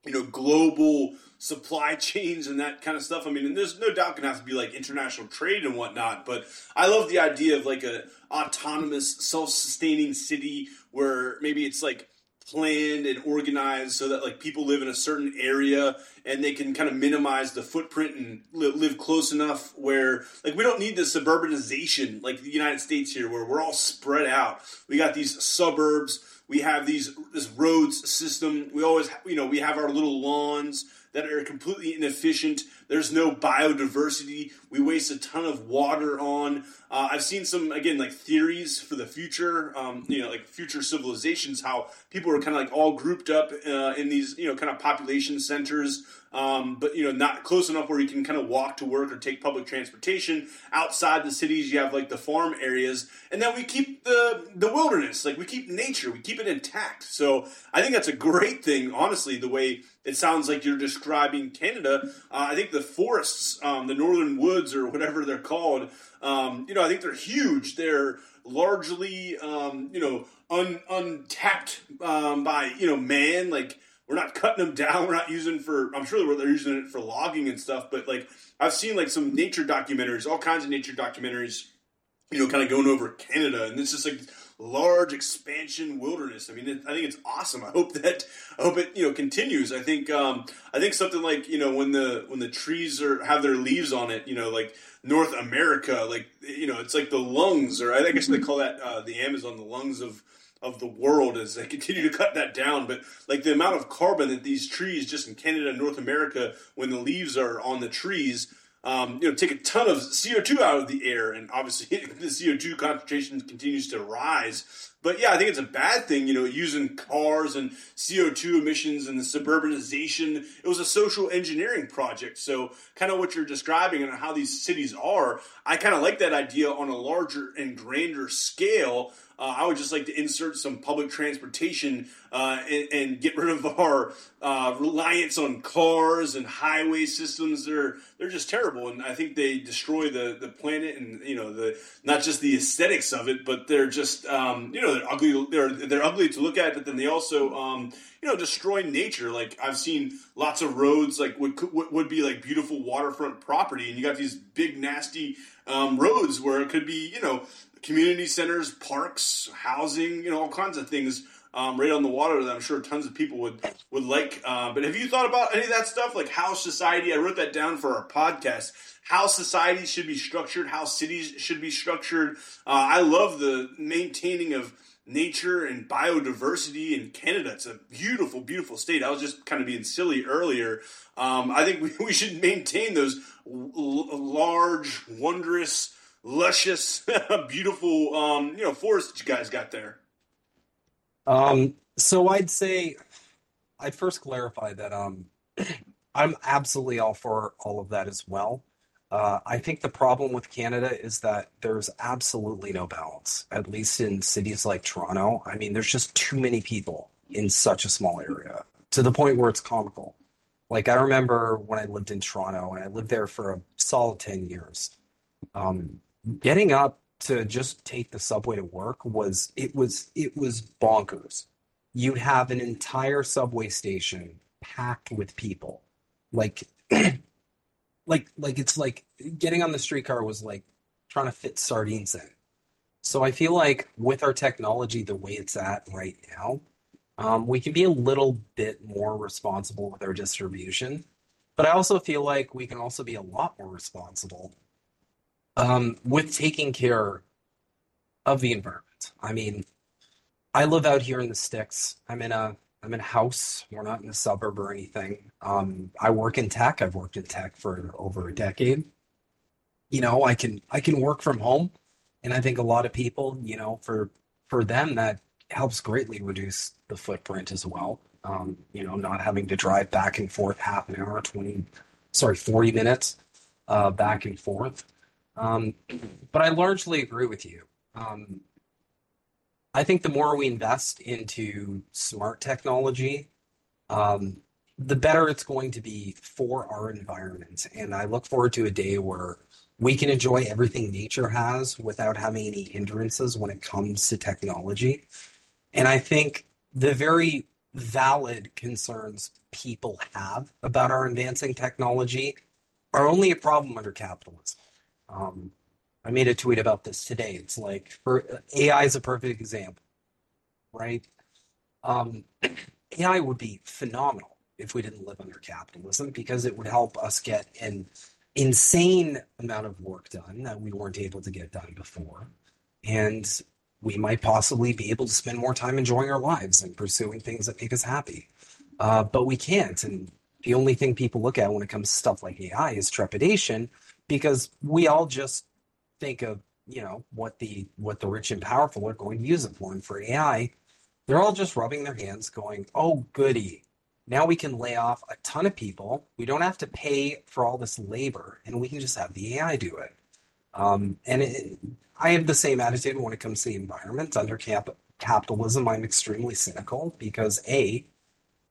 you know global supply chains and that kind of stuff. I mean, and there's no doubt to have to be like international trade and whatnot. But I love the idea of like a autonomous, self-sustaining city where maybe it's like planned and organized so that like people live in a certain area and they can kind of minimize the footprint and li- live close enough where like we don't need the suburbanization like the United States here where we're all spread out. We got these suburbs, we have these this roads system. We always you know we have our little lawns that are completely inefficient. There's no biodiversity. We waste a ton of water on. Uh, I've seen some again like theories for the future. Um, you know, like future civilizations, how people are kind of like all grouped up uh, in these you know kind of population centers um, but you know not close enough where you can kind of walk to work or take public transportation. Outside the cities, you have like the farm areas, and then we keep the the wilderness, like we keep nature, we keep it intact. So I think that's a great thing, honestly. The way it sounds like you're describing Canada, uh, I think the forests, um, the northern woods or whatever they're called, um, you know, I think they're huge. They're largely, um, you know, un, untapped um, by you know man, like we're not cutting them down. We're not using for. I'm sure they're using it for logging and stuff. But like I've seen like some nature documentaries, all kinds of nature documentaries. You know, kind of going over Canada, and it's just like large expansion wilderness. I mean, it, I think it's awesome. I hope that I hope it you know continues. I think um, I think something like you know when the when the trees are have their leaves on it, you know, like North America, like you know, it's like the lungs, or I guess they call that uh, the Amazon, the lungs of of the world as they continue to cut that down. But like the amount of carbon that these trees, just in Canada and North America, when the leaves are on the trees, um, you know, take a ton of CO2 out of the air, and obviously the CO2 concentration continues to rise. But yeah, I think it's a bad thing, you know, using cars and CO2 emissions and the suburbanization. It was a social engineering project. So, kind of what you're describing and how these cities are, I kind of like that idea on a larger and grander scale uh, I would just like to insert some public transportation uh, and, and, get rid of our uh, reliance on cars and highway systems. They're they're just terrible, and I think they destroy the, the planet and you know the not just the aesthetics of it, but they're just um, you know they're ugly. They're they're ugly to look at, but then they also um, you know destroy nature. Like I've seen lots of roads like would would be like beautiful waterfront property, and you got these big nasty um, roads where it could be you know community centers, parks, housing, you know, all kinds of things um, right on the water that I'm sure tons of people would would like. Uh, but have you thought about any of that stuff, like how society? I wrote that down for our podcast. How society should be structured, how cities should be structured. Uh, I love the maintaining of nature and biodiversity in Canada. It's a beautiful, beautiful state. I was just kind of being silly earlier. Um, I think we, we should maintain those l- large, wondrous luscious, beautiful, um, you know, forest that you guys got there? Um, so I'd say I'd first clarify that um, I'm absolutely all for all of that as well. Uh, I think the problem with Canada is that there's absolutely no balance, at least in cities like Toronto. I mean, there's just too many people in such a small area to the point where it's comical. Like, I remember when I lived in Toronto and I lived there for a solid 10 years. Um, getting up to just take the subway to work was it was it was bonkers. You'd have an entire subway station packed with people. Like like like it's like getting on the streetcar was like trying to fit sardines in. So I feel like with our technology the way it's at right now, um, we can be a little bit more responsible with our distribution. But I also feel like we can also be a lot more responsible um, with taking care of the environment. I mean, I live out here in the sticks. I'm in a I'm in a house. We're not in a suburb or anything. Um, I work in tech. I've worked in tech for over a decade. You know, I can I can work from home, and I think a lot of people, you know, for for them that helps greatly reduce the footprint as well. Um, you know, not having to drive back and forth half an hour, twenty, sorry, forty minutes uh, back and forth. Um, but I largely agree with you. Um, I think the more we invest into smart technology, um, the better it's going to be for our environment. And I look forward to a day where we can enjoy everything nature has without having any hindrances when it comes to technology. And I think the very valid concerns people have about our advancing technology are only a problem under capitalism. Um, I made a tweet about this today. It's like for AI is a perfect example, right? Um, AI would be phenomenal if we didn't live under capitalism because it would help us get an insane amount of work done that we weren't able to get done before. And we might possibly be able to spend more time enjoying our lives and pursuing things that make us happy. Uh, but we can't. And the only thing people look at when it comes to stuff like AI is trepidation because we all just think of, you know, what the what the rich and powerful are going to use it for. And for AI, they're all just rubbing their hands going, "Oh, goody. Now we can lay off a ton of people. We don't have to pay for all this labor and we can just have the AI do it." Um, and it, I have the same attitude when it comes to the environment. Under cap capitalism, I'm extremely cynical because A,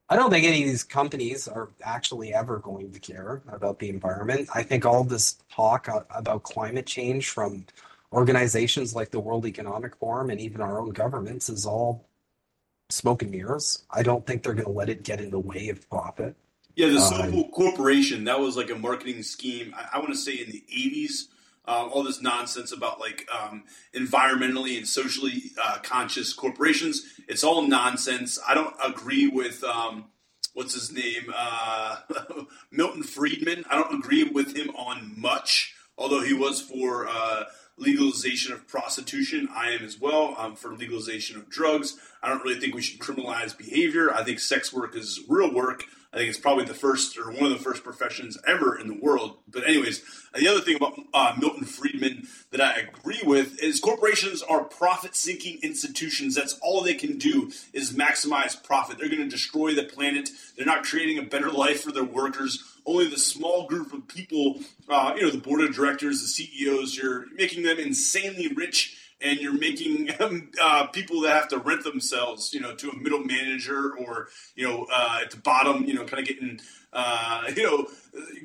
I don't think any of these companies are actually ever going to care about the environment. I think all this talk about climate change from organizations like the World Economic Forum and even our own governments is all smoke and mirrors. I don't think they're going to let it get in the way of profit. Yeah, the Uh, Soulful Corporation, that was like a marketing scheme, I, I want to say in the 80s. Uh, all this nonsense about like um, environmentally and socially uh, conscious corporations. It's all nonsense. I don't agree with um, what's his name, uh, Milton Friedman. I don't agree with him on much, although he was for uh, legalization of prostitution. I am as well. For legalization of drugs. I don't really think we should criminalize behavior. I think sex work is real work. I think it's probably the first or one of the first professions ever in the world. But anyways, the other thing about uh, Milton Friedman that I agree with is corporations are profit-seeking institutions. That's all they can do is maximize profit. They're going to destroy the planet. They're not creating a better life for their workers. Only the small group of people, uh, you know, the board of directors, the CEOs, you're making them insanely rich and you're making um, uh, people that have to rent themselves, you know, to a middle manager or you know uh, at the bottom, you know, kind of getting uh, you know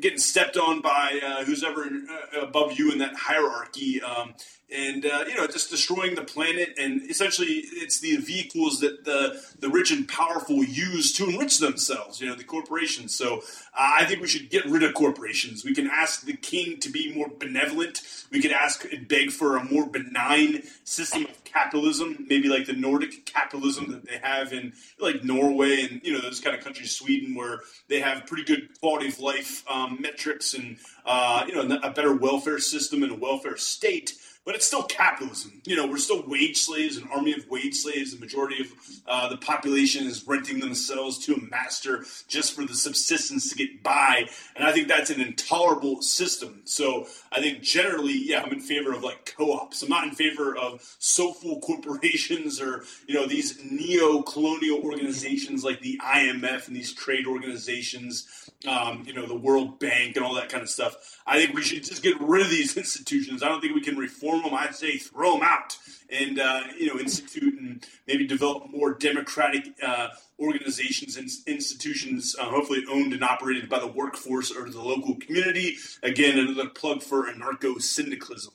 getting stepped on by uh, who's ever uh, above you in that hierarchy. Um, and uh, you know, just destroying the planet, and essentially, it's the vehicles that the the rich and powerful use to enrich themselves. You know, the corporations. So, uh, I think we should get rid of corporations. We can ask the king to be more benevolent. We could ask and beg for a more benign system of capitalism, maybe like the Nordic capitalism that they have in like Norway and you know those kind of countries, Sweden, where they have pretty good quality of life um, metrics and uh, you know a better welfare system and a welfare state. But it's still capitalism. You know, we're still wage slaves, an army of wage slaves. The majority of uh, the population is renting themselves to a master just for the subsistence to get by. And I think that's an intolerable system. So I think generally, yeah, I'm in favor of like co-ops. I'm not in favor of soulful corporations or you know these neo-colonial organizations like the IMF and these trade organizations. Um, you know, the World Bank and all that kind of stuff. I think we should just get rid of these institutions. I don't think we can reform them. I'd say throw them out and uh, you know institute and maybe develop more democratic uh, organizations and institutions, uh, hopefully owned and operated by the workforce or the local community. Again, another plug for anarcho syndicalism.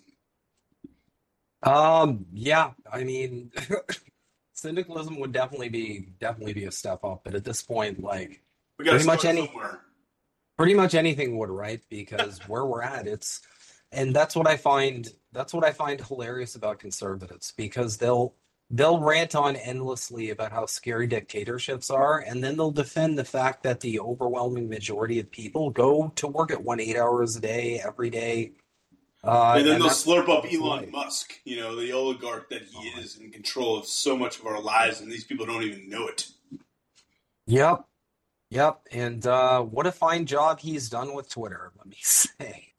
Um, yeah, I mean, syndicalism would definitely be definitely be a step up, but at this point, like Pretty much any- somewhere. Pretty much anything would, right? Because where we're at, it's and that's what I find that's what I find hilarious about conservatives because they'll they'll rant on endlessly about how scary dictatorships are, and then they'll defend the fact that the overwhelming majority of people go to work at one eight hours a day every day. Uh, and then and they'll slurp up Elon life. Musk, you know, the oligarch that he Oh. is in control of so much of our lives, and these people don't even know it. Yep. Yep. And uh, what a fine job he's done with Twitter, let me say.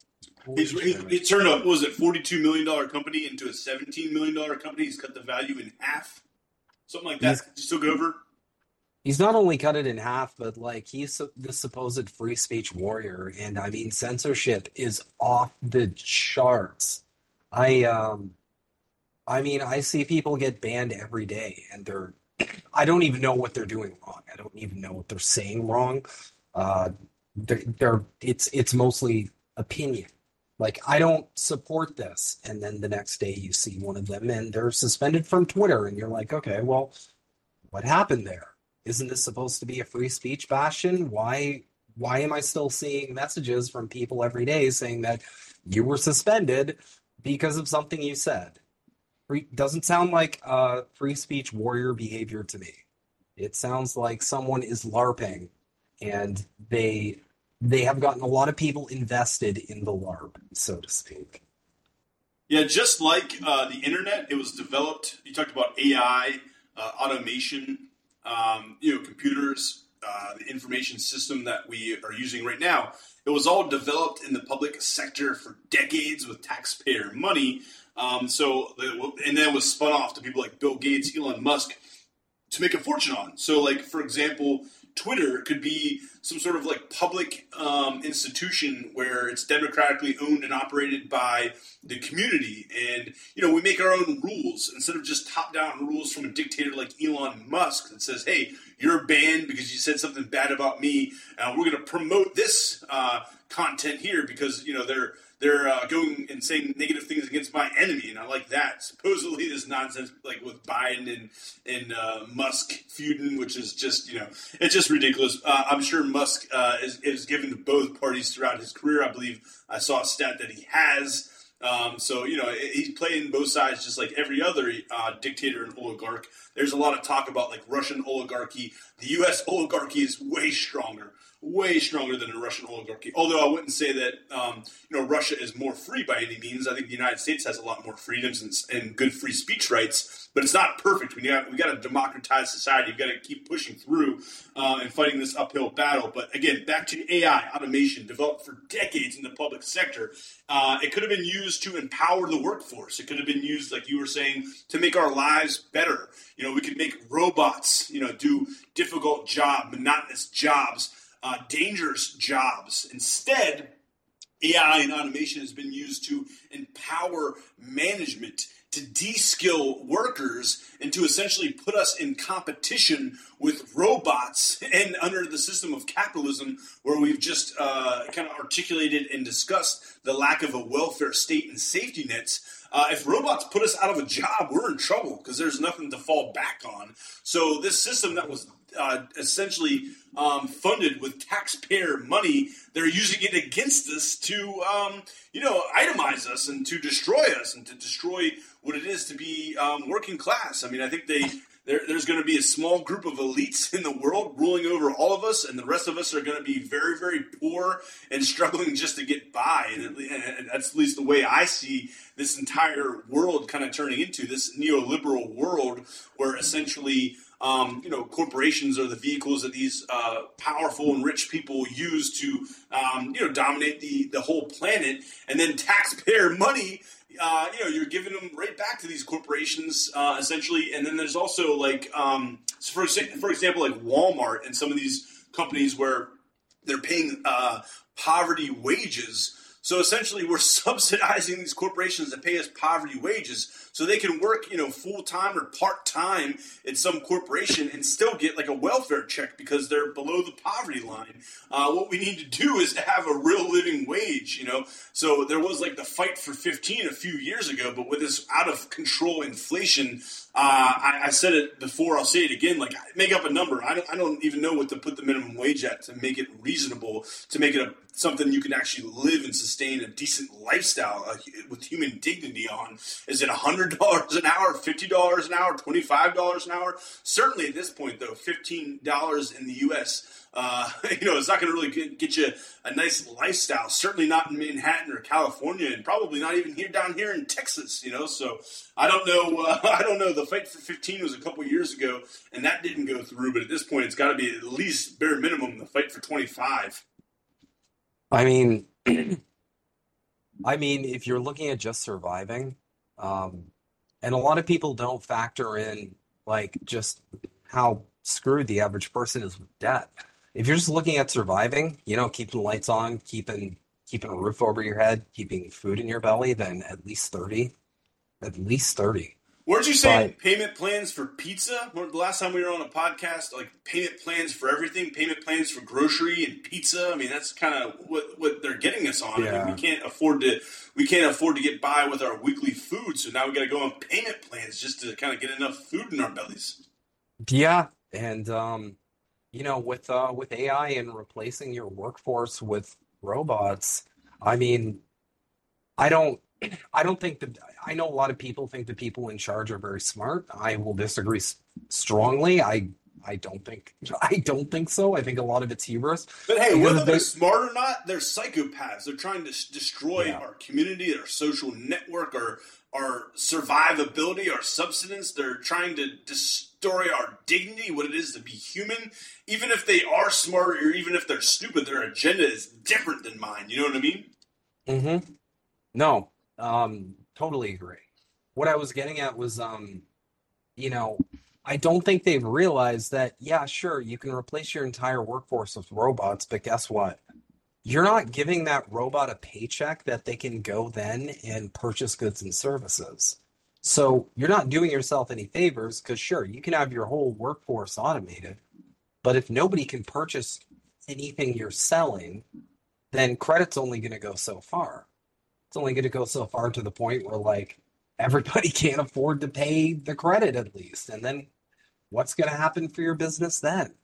He's, he, he turned a what was it forty-two million dollar company into a seventeen million dollar company. He's cut the value in half, something like that. He's- Just took over. He's not only cut it in half, but like he's the supposed free speech warrior, and I mean censorship is off the charts. I um, I mean I see people get banned every day, and they're I don't even know what they're doing wrong. I don't even know what they're saying wrong. Uh, they're, they're it's it's mostly opinion. Like I don't support this, and then the next day you see one of them, and they're suspended from Twitter, and you're like, okay, well, what happened there? Isn't this supposed to be a free speech bastion? Why why am I still seeing messages from people every day saying that you were suspended because of something you said? Free, doesn't sound like uh, free speech warrior behavior to me. It sounds like someone is LARPing and they they have gotten a lot of people invested in the LARP, so to speak. Yeah, just like uh, the internet, it was developed. You talked about AI, uh, automation, um, you know, computers. uh, the information system that we are using right now, it was all developed in the public sector for decades with taxpayer money. Um, so, and then it was spun off to people like Bill Gates, Elon Musk, to make a fortune on. So, like for example, Twitter could be some sort of like public um, institution where it's democratically owned and operated by the community, and you know we make our own rules instead of just top-down rules from a dictator like Elon Musk that says, "Hey, you're banned because you said something bad about me. Uh, we're going to promote this uh, content here because you know they're." They're uh, going and saying negative things against my enemy, and I like that. Supposedly, this nonsense, like with Biden and and uh, Musk feuding, which is just you know, it's just ridiculous. Uh, I'm sure Musk uh, is, is given to both parties throughout his career. I believe I saw a stat that he has. Um, so you know he's playing both sides just like every other uh, dictator and oligarch. There's a lot of talk about like Russian oligarchy. The U.S. oligarchy is way stronger way stronger than the Russian oligarchy. Although I wouldn't say that um, you know Russia is more free by any means. I think the United States has a lot more freedoms and, and good free speech rights, but it's not perfect. We got we got to democratize society. We've got to keep pushing through uh, and fighting this uphill battle. But again, back to AI automation developed for decades in the public sector. Uh, it could have been used to empower the workforce. It could have been used, like you were saying, to make our lives better. You know, we could make robots, you know, do difficult job, monotonous jobs uh, dangerous jobs. Instead, AI and automation has been used to empower management, to de-skill workers, and to essentially put us in competition with robots and under the system of capitalism, where we've just uh, kind of articulated and discussed the lack of a welfare state and safety nets. Uh, if robots put us out of a job, we're in trouble because there's nothing to fall back on. So this system that was uh, essentially um, funded with taxpayer money, they're using it against us to, um, you know, itemize us and to destroy us and to destroy what it is to be um, working class. I mean, I think they there, there's going to be a small group of elites in the world ruling over all of us, and the rest of us are going to be very, very poor and struggling just to get by. And, and that's at least the way I see this entire world kind of turning into this neoliberal world where essentially um, you know, corporations are the vehicles that these uh, powerful and rich people use to, um, you know, dominate the, the whole planet. And then taxpayer money, uh, you know, you're giving them right back to these corporations, uh, essentially. And then there's also like, um, for, for example, like Walmart and some of these companies where they're paying uh, poverty wages so essentially, we're subsidizing these corporations that pay us poverty wages so they can work, you know, full time or part time in some corporation and still get like a welfare check because they're below the poverty line. Uh, what we need to do is to have a real living wage, you know. So there was like the fight for 15 a few years ago, but with this out of control inflation, uh, I, I, said it before. I'll say it again. Like make up a number. I don't, I don't even know what to put the minimum wage at to make it reasonable, to make it a, something you can actually live and sustain a decent lifestyle uh, with human dignity on. Is it hundred dollars an hour, fifty dollars an hour, twenty five dollars an hour? Certainly at this point, though, fifteen dollars in the U.S uh, you know, it's not going to really get, get, you a nice lifestyle. Certainly not in Manhattan or California, and probably not even here down here in Texas. You know, so I don't know. Uh, I don't know. The fight for 15 was a couple years ago, and that didn't go through. But at this point, it's got to be at least bare minimum the fight for 25. I mean, I mean, if you're looking at just surviving, um, and a lot of people don't factor in like just how screwed the average person is with debt if you're just looking at surviving, you know, keeping the lights on, keeping keeping a roof over your head, keeping food in your belly, then at least 30. At least 30. Weren't you saying but, payment plans for pizza? The last time we were on a podcast, like payment plans for everything, payment plans for grocery and pizza. I mean, that's kind of what what they're getting us on. Yeah. I mean, we can't afford to we can't afford to get by with our weekly food, so now we got to go on payment plans just to kind of get enough food in our bellies. Yeah, and um, you know, with uh, with AI and replacing your workforce with robots, I mean, I don't, I don't think that I know a lot of people think the people in charge are very smart. I will disagree strongly. I I don't think I don't think so. I think a lot of it's hubris. But hey, whether they're smart or not, they're psychopaths. They're trying to destroy yeah. our community, our social network, our our survivability, our subsistence. They're trying to destroy our dignity, what it is to be human. Even if they are smart or even if they're stupid, their agenda is different than mine. You know what I mean? Mm-hmm. No, um, totally agree. What I was getting at was, um, you know, I don't think they've realized that, yeah, sure, you can replace your entire workforce with robots, but guess what? You're not giving that robot a paycheck that they can go then and purchase goods and services. So you're not doing yourself any favors because, sure, you can have your whole workforce automated, but if nobody can purchase anything you're selling, then credit's only going to go so far. It's only going to go so far to the point where, like, everybody can't afford to pay the credit at least. And then what's going to happen for your business then?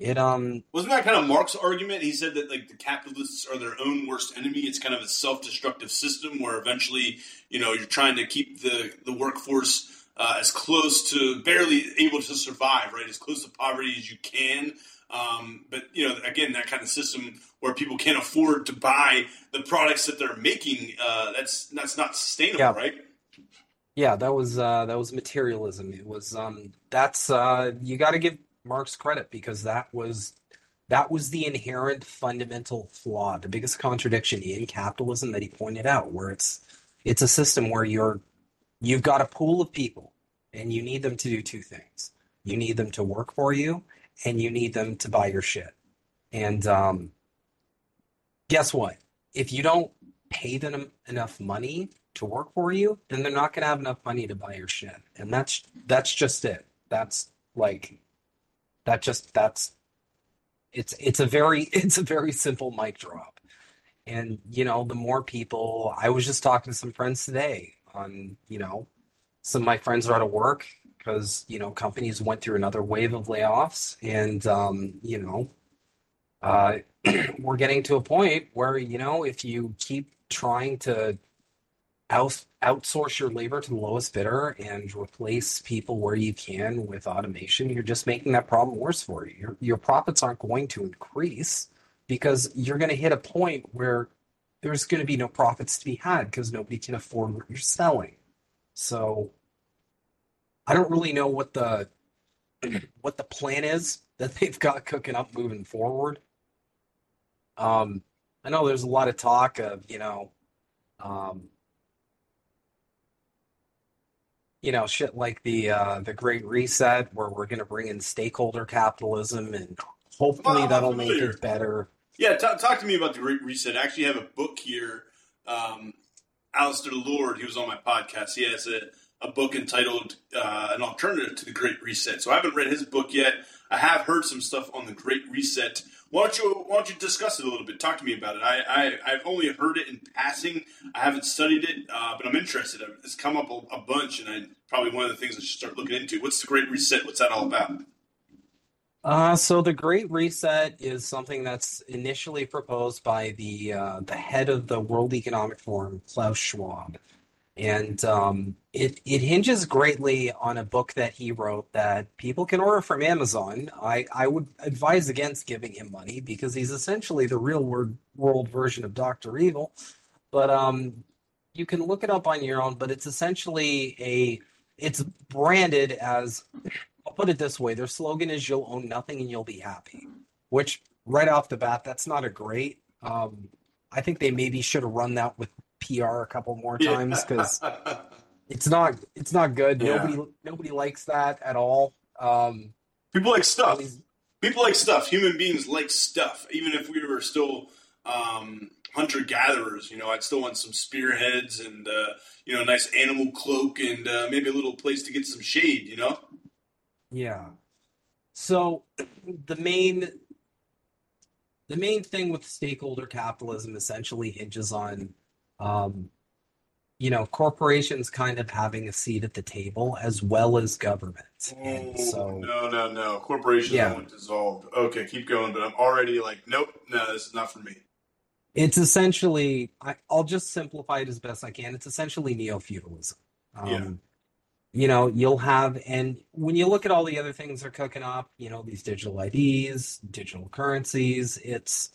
It, um, Wasn't that kind of Marx's argument? He said that like the capitalists are their own worst enemy. It's kind of a self-destructive system where eventually, you know, you're trying to keep the the workforce uh, as close to barely able to survive, right? As close to poverty as you can. Um, but you know, again, that kind of system where people can't afford to buy the products that they're making, uh, that's that's not sustainable, Yeah. right? Yeah, that was uh that was materialism. It was um that's uh you got to give Marx credit because that was that was the inherent fundamental flaw, the biggest contradiction in capitalism that he pointed out, where it's it's a system where you're you've got a pool of people and you need them to do two things. You need them to work for you and you need them to buy your shit. And um guess what? If you don't pay them enough money to work for you, then they're not going to have enough money to buy your shit. And that's that's just it. That's like that just that's it's it's a very it's a very simple mic drop. And you know, the more people, I was just talking to some friends today on, you know, some of my friends are out of work because, you know, companies went through another wave of layoffs and um, you know, uh we're getting to a point where, you know, if you keep trying to out, outsource your labor to the lowest bidder and replace people where you can with automation, you're just making that problem worse for you. Your, your profits aren't going to increase because you're going to hit a point where there's going to be no profits to be had because nobody can afford what you're selling. So I don't really know what the what the plan is that they've got cooking up moving forward. Um, I know there's a lot of talk of, you know, um, you know, shit like the uh, the Great Reset, where we're going to bring in stakeholder capitalism, and hopefully Well, that'll I'm make it better. Yeah, talk, talk to me about the Great Reset. I actually have a book here. Um, Alistair Lord, he was on my podcast. He has a, a book entitled uh, An Alternative to the Great Reset. So I haven't read his book yet. I have heard some stuff on the Great Reset. Why don't you Why don't you discuss it a little bit? Talk to me about it. I, I I've only heard it in passing. I haven't studied it, uh, but I'm interested. It's come up a, a bunch, and I probably one of the things I should start looking into. What's the Great Reset? What's that all about? Uh, so the Great Reset is something that's initially proposed by the uh, the head of the World Economic Forum, Klaus Schwab, and um, it it hinges greatly on a book that he wrote that people can order from Amazon. I I would advise against giving him money because he's essentially the real world world version of Doctor Evil, but um, you can look it up on your own. But it's essentially a it's branded as I'll put it this way: their slogan is "You'll own nothing and you'll be happy," which right off the bat, that's not a great. Um, I think they maybe should have run that with PR a couple more times because it's not it's not good. Yeah. Nobody nobody likes that at all. Um, people like stuff. People like stuff. Human beings like stuff. Even if we were still um, hunter gatherers, you know, I'd still want some spearheads and uh, you know, a nice animal cloak and uh, maybe a little place to get some shade. You know. Yeah. So the main the main thing with stakeholder capitalism essentially hinges on um, you know, corporations kind of having a seat at the table as well as government. And so no, no, no. Corporations Yeah. dissolved. Okay, keep going. But I'm already like, nope, no, this is not for me. it's essentially I, I'll just simplify it as best I can. It's essentially neo-feudalism. Um, Yeah. You know, you'll have, and when you look at all the other things they're cooking up, you know, these digital IDs, digital currencies, it's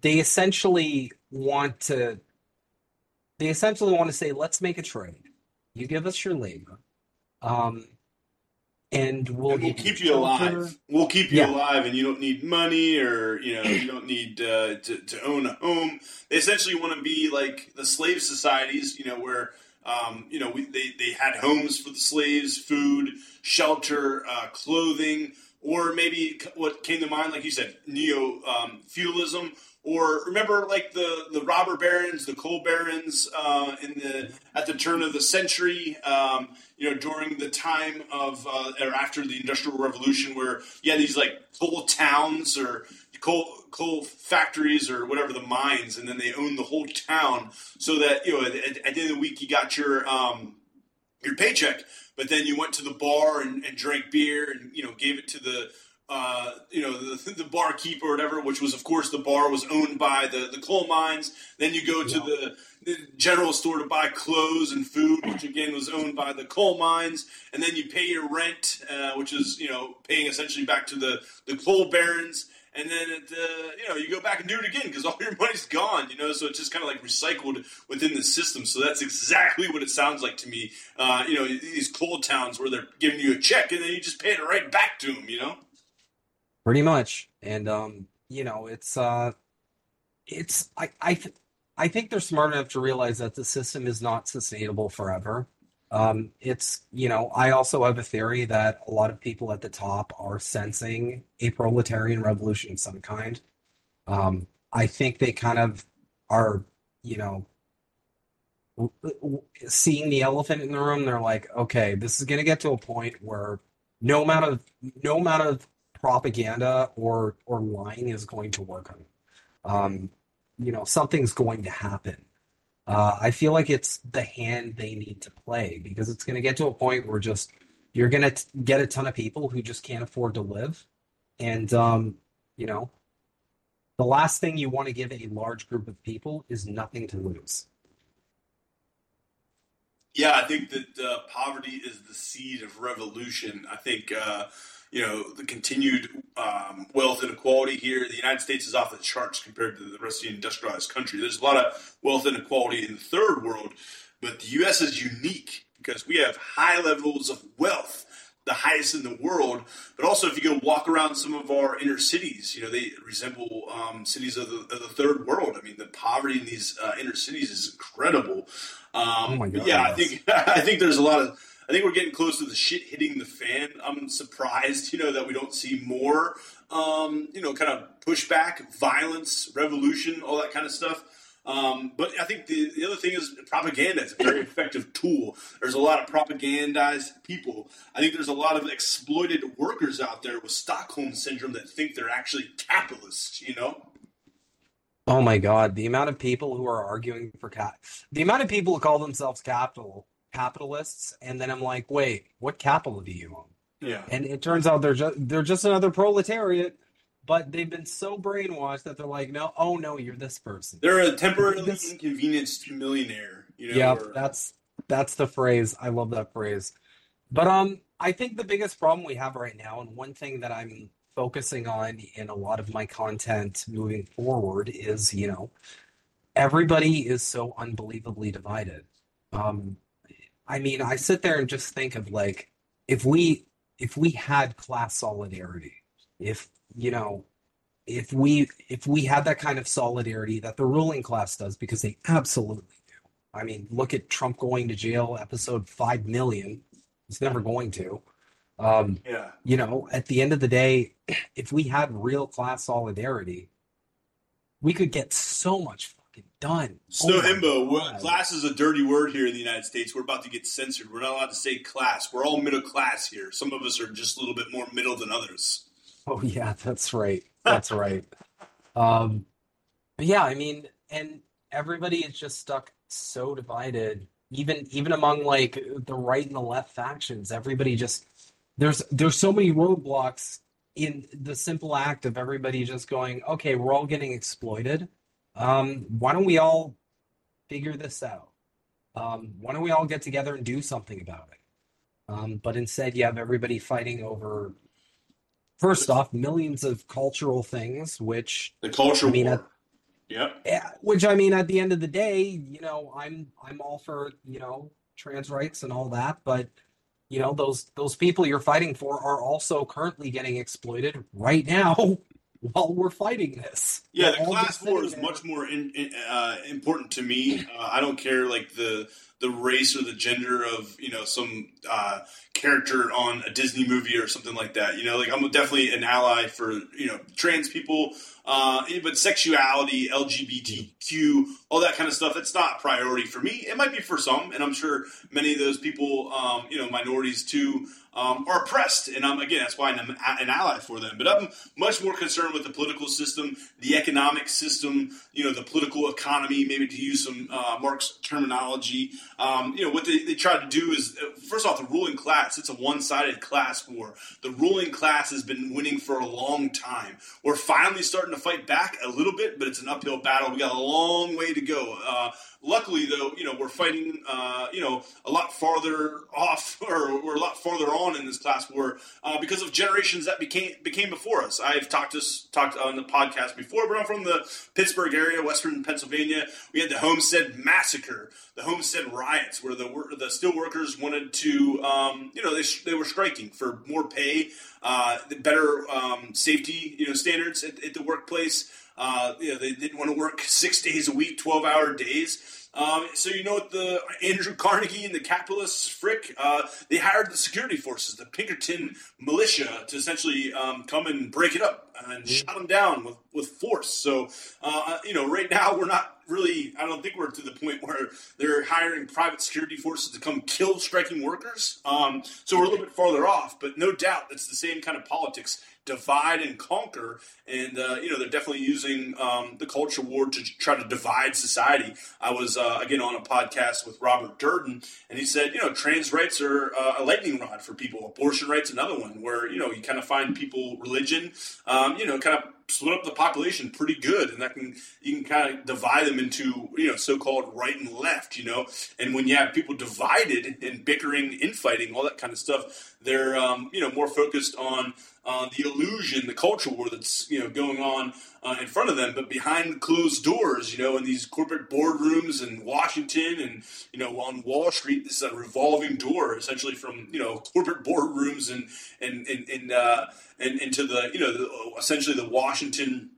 they essentially want to they essentially want to say, let's make a trade. You give us your labor, um, and we'll and we'll keep you alive. We'll keep you Yeah. alive, and you don't need money, or you know, you don't need uh, to to own a home. They essentially want to be like the slave societies, you know, where um, you know we, they they had homes for the slaves, food, shelter, uh, clothing, or maybe what came to mind, like you said, neo um, feudalism. Or remember, like the, the robber barons, the coal barons, uh, in the at the turn of the century, um, you know, during the time of uh, or after the Industrial Revolution, where you had these like coal towns or coal coal factories or whatever the mines, and then they owned the whole town, so that you know at, at the end of the week you got your um, your paycheck, but then you went to the bar and, and drank beer and you know gave it to the uh, you know the, the barkeeper or whatever, which was of course the bar was owned by the, the coal mines. Then you go to Yeah. the, the general store to buy clothes and food, which again was owned by the coal mines. And then you pay your rent, uh, which is you know paying essentially back to the the coal barons. And then it, uh, you know you go back and do it again because all your money's gone. You know, so it's just kind of like recycled within the system. So that's exactly what it sounds like to me. Uh, you know, these coal towns where they're giving you a check and then you just pay it right back to them. You know. Pretty much. And um, you know, it's uh it's I I th I think they're smart enough to realize that the system is not sustainable forever. Um, it's, you know, I also have a theory that a lot of people at the top are sensing a proletarian revolution of some kind. Um, I think they kind of are, you know, seeing the elephant in the room. They're like, okay, this is going to get to a point where no amount of no amount of propaganda or or lying is going to work on it. Um, you know, something's going to happen. Uh, I feel like it's the hand they need to play because it's going to get to a point where just you're going to get a ton of people who just can't afford to live, and um, you know, the last thing you want to give a large group of people is nothing to lose. Yeah, I think that uh, poverty is the seed of revolution. I think uh, you know the continued um, wealth inequality here. The United States is off the charts compared to the rest of the industrialized country. There's a lot of wealth inequality in the third world, but the U.S. is unique because we have high levels of wealth, the highest in the world. But also, if you go walk around some of our inner cities, you know they resemble um, cities of the, of the third world. I mean, the poverty in these uh, inner cities is incredible. Um, Oh my God, yeah, I think I think there's a lot of. I think we're getting close to the shit hitting the fan. I'm surprised, you know, that we don't see more, um, you know, kind of pushback, violence, revolution, all that kind of stuff. Um, but I think the, the other thing is propaganda is a very effective tool. There's a lot of propagandized people. I think there's a lot of exploited workers out there with Stockholm syndrome that think they're actually capitalists, you know? Oh my God, the amount of people who are arguing for cap, the amount of people who call themselves capital capitalists, and then I'm like, wait, what capital do you own? Yeah. And it turns out they're just they're just another proletariat, but they've been so brainwashed that they're like, no, oh no, you're this person. They're a temporarily This- inconvenienced millionaire, you know? Yeah, or- that's that's the phrase. I love that phrase. But um, I think the biggest problem we have right now, and one thing that I'm focusing on in a lot of my content moving forward is, you know, everybody is so unbelievably divided. Um, I mean, I sit there and just think of like if we if we had class solidarity, if you know, if we if we had that kind of solidarity that the ruling class does, because they absolutely do. I mean, look at Trump going to jail, episode five million. He's never going to. Um, yeah. you know, at the end of the day, if we had real class solidarity, we could get so much done. Snow Oh Himbo, God. class is a dirty word here in the United States. We're about to get censored. We're not allowed to say class. We're all middle class here. Some of us are just a little bit more middle than others. Oh yeah, that's right. That's right. Um, but yeah, I mean, and everybody is just stuck so divided, even even among like the right and the left factions. Everybody just there's there's so many roadblocks in the simple act of everybody just going, okay, we're all getting exploited. Um, why don't we all figure this out? Um, why don't we all get together and do something about it? Um, but instead, you have everybody fighting over First off, millions of cultural things, which, The culture I mean, war. at- Yep. yeah, which I mean, at the end of the day, you know, I'm I'm all for, you know, trans rights and all that, but you know those those people you're fighting for are also currently getting exploited right now while we're fighting this. Yeah, the class war is there. much more in, in, uh, important to me. Uh, I don't care like the the race or the gender of you know some uh, character on a Disney movie or something like that. You know, like I'm definitely an ally for you know trans people, uh, but sexuality, LGBTQ, all that kind of stuff. That's not a priority for me. It might be for some, and I'm sure many of those people, um, you know, minorities too. Um, are oppressed, and I'm again that's why I'm an ally for them. But I'm much more concerned with the political system, the economic system, you know, the political economy. Maybe to use some uh, Marx terminology, um, you know, what they, they try to do is uh, first off the ruling class. It's a one-sided class war. The ruling class has been winning for a long time. We're finally starting to fight back a little bit, but it's an uphill battle. We got a long way to go. Uh, luckily, though, you know, we're fighting, uh, you know, a lot farther off, or we're a lot farther on in this class war uh, because of generations that became became before us. I've talked this talked on the podcast before, but I'm from the Pittsburgh area, Western Pennsylvania. We had the Homestead Massacre, the Homestead riots, where the the steel workers wanted to, um, you know, they they were striking for more pay, uh, better um, safety, you know, standards at, at the workplace. Uh, you know, they didn't want to work six days a week, twelve hour days. Um, so you know what the Andrew Carnegie and the capitalists, Frick, uh, they hired the security forces, the Pinkerton militia, to essentially um, come and break it up and shut them down with, with force. So uh, you know, right now we're not really. I don't think we're to the point where they're hiring private security forces to come kill striking workers. Um, so we're a little bit farther off, but no doubt it's the same kind of politics divide and conquer. And uh, you know they're definitely using um, the culture war to try to divide society. I was uh, again on a podcast with Robert Durden, and he said, you know, trans rights are uh, a lightning rod for people. Abortion rights another one, where you know you kind of find people religion, um, you know, kind of split up the population pretty good, and that can you can kind of divide them into you know so-called right and left, you know. And when you have people divided and bickering, infighting, all that kind of stuff, they're um, you know more focused on uh, the illusion, the culture war that's you know going on uh, in front of them, but behind closed doors, you know, in these corporate boardrooms in Washington and you know on Wall Street, this is a revolving door, essentially from you know corporate boardrooms and and and and, uh, and into the you know the, essentially the Washington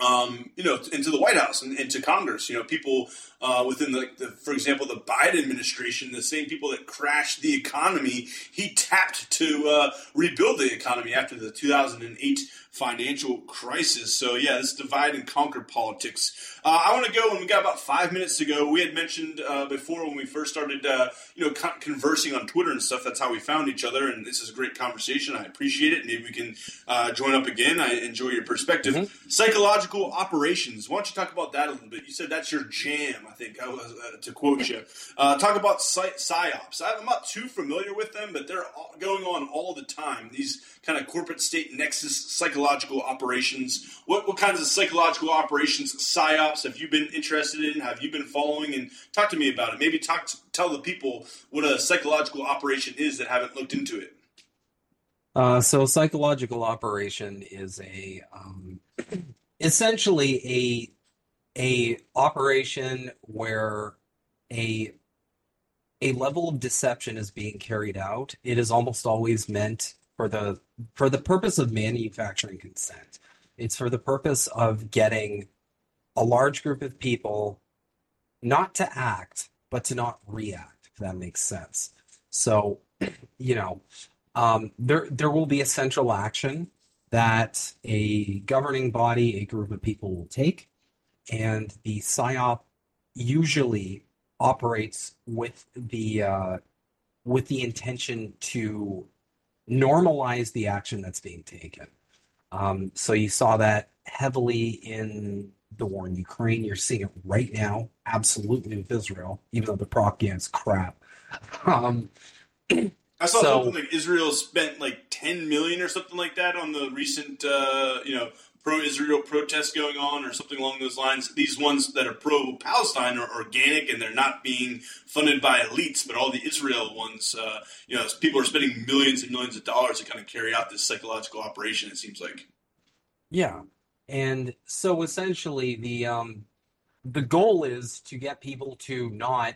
um, you know, into the White House and, and to Congress. You know, people uh, within the, the, for example, the Biden administration, the same people that crashed the economy, he tapped to uh, rebuild the economy after the 2008 financial crisis. So yeah, this divide and conquer politics. Uh, I want to go, and we got about five minutes to go. We had mentioned uh, before when we first started, uh, you know, con- conversing on Twitter and stuff. That's how we found each other, and this is a great conversation. I appreciate it. Maybe we can uh, join up again. I enjoy your perspective. Psychological operations. Why don't you talk about that a little bit? You said that's your jam. I think I was, uh, to quote you. Uh, talk about psy- psyops. I'm not too familiar with them, but they're all going on all the time. These kind of corporate state nexus psychological operations. What what kinds of psychological operations psyops have you been interested in? Have you been following? And talk to me about it. Maybe talk to, tell the people what a psychological operation is that haven't looked into it. Uh, so psychological operation is a um, essentially a a operation where a a level of deception is being carried out. It is almost always meant for the for the purpose of manufacturing consent. It's for the purpose of getting a large group of people not to act, but to not react, if that makes sense. So, you know, um, there there will be a central action that a governing body, a group of people will take, and the psyop usually operates with the uh, with the intention to normalize the action that's being taken. Um, so you saw that heavily in the war in Ukraine. You're seeing it right now, absolutely with Israel, even though the propaganda's crap. Um, I saw So- something like Israel spent like 10 million or something like that on the recent, uh, you know, pro-Israel protests going on or something along those lines. These ones that are pro-Palestine are organic and they're not being funded by elites, but all the Israel ones, uh, you know, people are spending millions and millions of dollars to kind of carry out this psychological operation. It seems like. Yeah. And so essentially the um the goal is to get people to not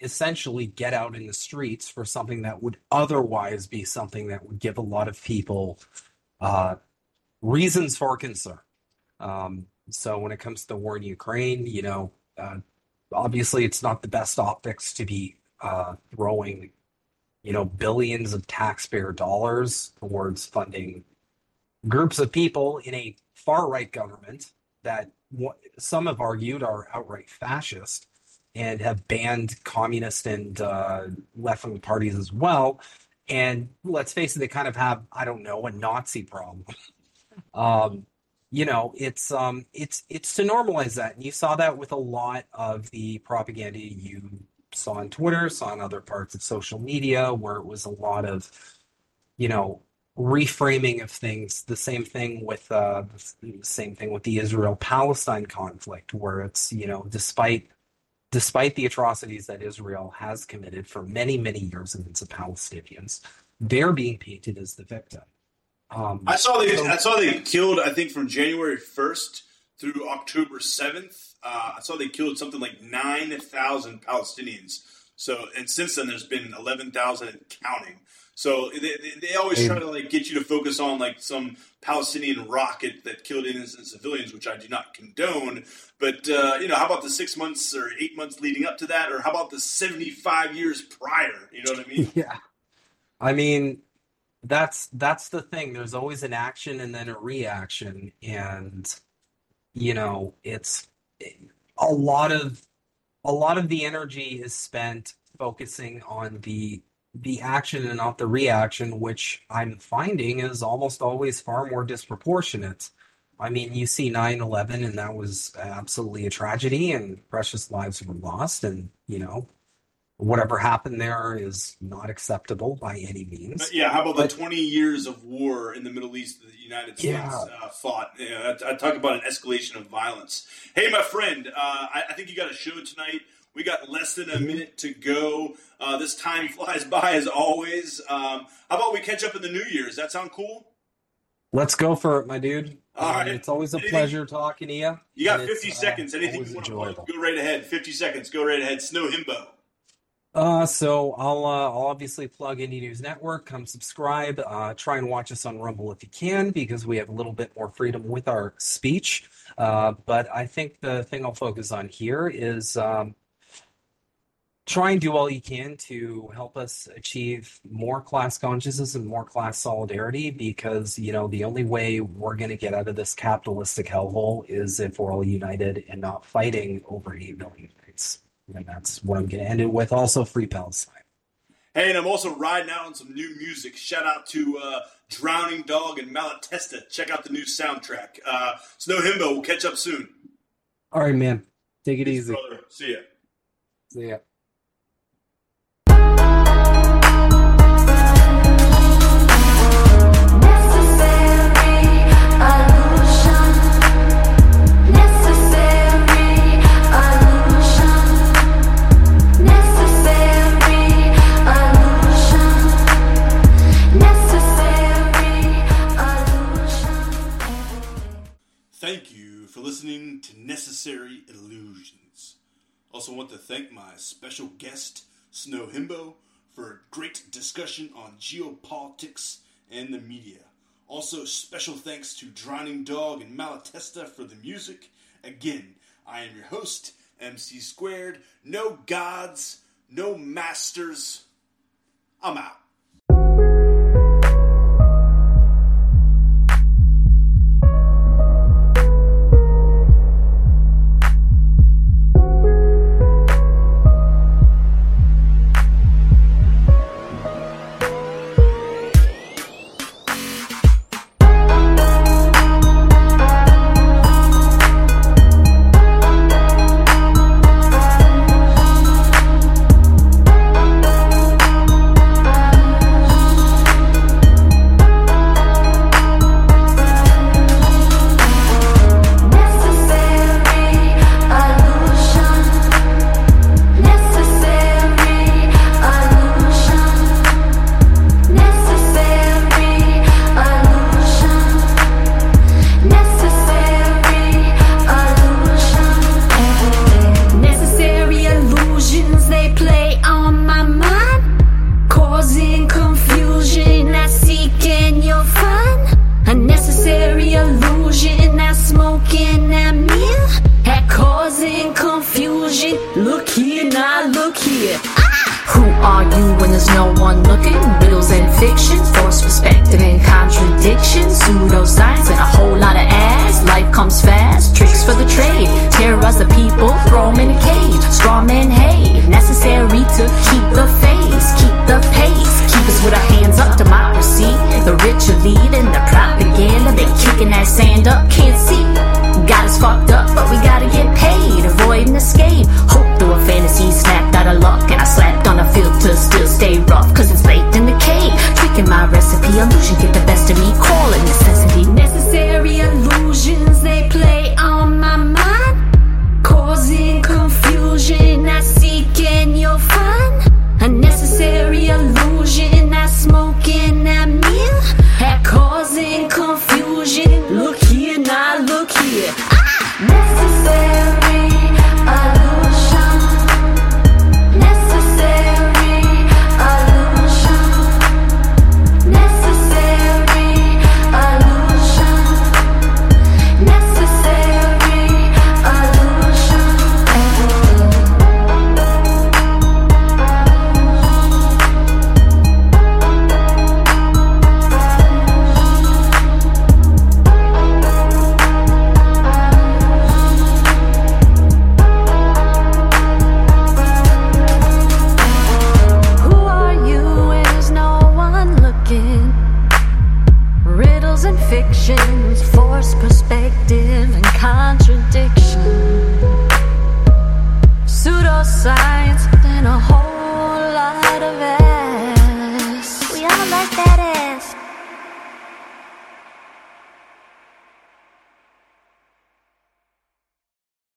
essentially get out in the streets for something that would otherwise be something that would give a lot of people uh, reasons for concern. Um, so when it comes to the war in Ukraine, you know, uh, obviously it's not the best optics to be uh, throwing, you know, billions of taxpayer dollars towards funding groups of people in a far right government that some have argued are outright fascist and have banned communist and uh, left wing parties as well. And let's face it, they kind of have, I don't know, a Nazi problem. um, you know, it's um, it's it's to normalize that, and you saw that with a lot of the propaganda you saw on Twitter, saw on other parts of social media, where it was a lot of, you know, reframing of things. The same thing with uh, the same thing with the Israel-Palestine conflict, where it's you know, despite despite the atrocities that Israel has committed for many many years against the Palestinians, they're being painted as the victim. Um, I saw they so- I saw they killed I think from January first through October seventh. Uh, I saw they killed something like nine thousand Palestinians. So and since then there's been eleven thousand counting. So they, they, they always try to like get you to focus on like some Palestinian rocket that killed innocent civilians, which I do not condone. But uh, you know, how about the six months or eight months leading up to that, or how about the seventy-five years prior? You know what I mean? Yeah. I mean, that's that's the thing. There's always an action and then a reaction, and you know, it's a lot of a lot of the energy is spent focusing on the the action and not the reaction, which I'm finding is almost always far more disproportionate. I mean, you see 9/11 and that was absolutely a tragedy and precious lives were lost and, you know, whatever happened there is not acceptable by any means. But yeah, how about the 20 years of war in the Middle East that the United States Yeah. uh, fought? Know, I, I talk about an escalation of violence. Hey, my friend, uh, I, I think you got a show tonight. We got less than a minute to go. Uh, this time flies by as always. Um, how about we catch up in the New Year's? That sound cool? Let's go for it, my dude. All Um, right. It's always a Anything- pleasure talking to you. You got and it's, 50 uh, seconds. Anything you want to enjoyable. plug? Go right ahead. 50 seconds. Go right ahead. Snow Himbo. Uh, so I'll uh, I'll obviously plug Indie News Network. Come subscribe. Uh, try and watch us on Rumble if you can, because we have a little bit more freedom with our speech. Uh, but I think the thing I'll focus on here is um, try and do all you can to help us achieve more class consciousness and more class solidarity. Because you know the only way we're going to get out of this capitalistic hellhole is if we're all united and not fighting over eight million. And that's what I'm going to end it with. Also, free Palestine. Hey, and I'm also riding out on some new music. Shout out to uh, Drowning Dog and Malatesta. Check out the new soundtrack. Uh, Snow Himbo. We'll catch up soon. All right, man. Take it Peace, easy. brother. See ya. See ya. Necessary Illusions. Also, want to thank my special guest, Snow Himbo, for a great discussion on geopolitics and the media. Also, special thanks to Drowning Dog and Malatesta for the music. Again, I am your host, MC Squared. No gods, no masters. I'm out.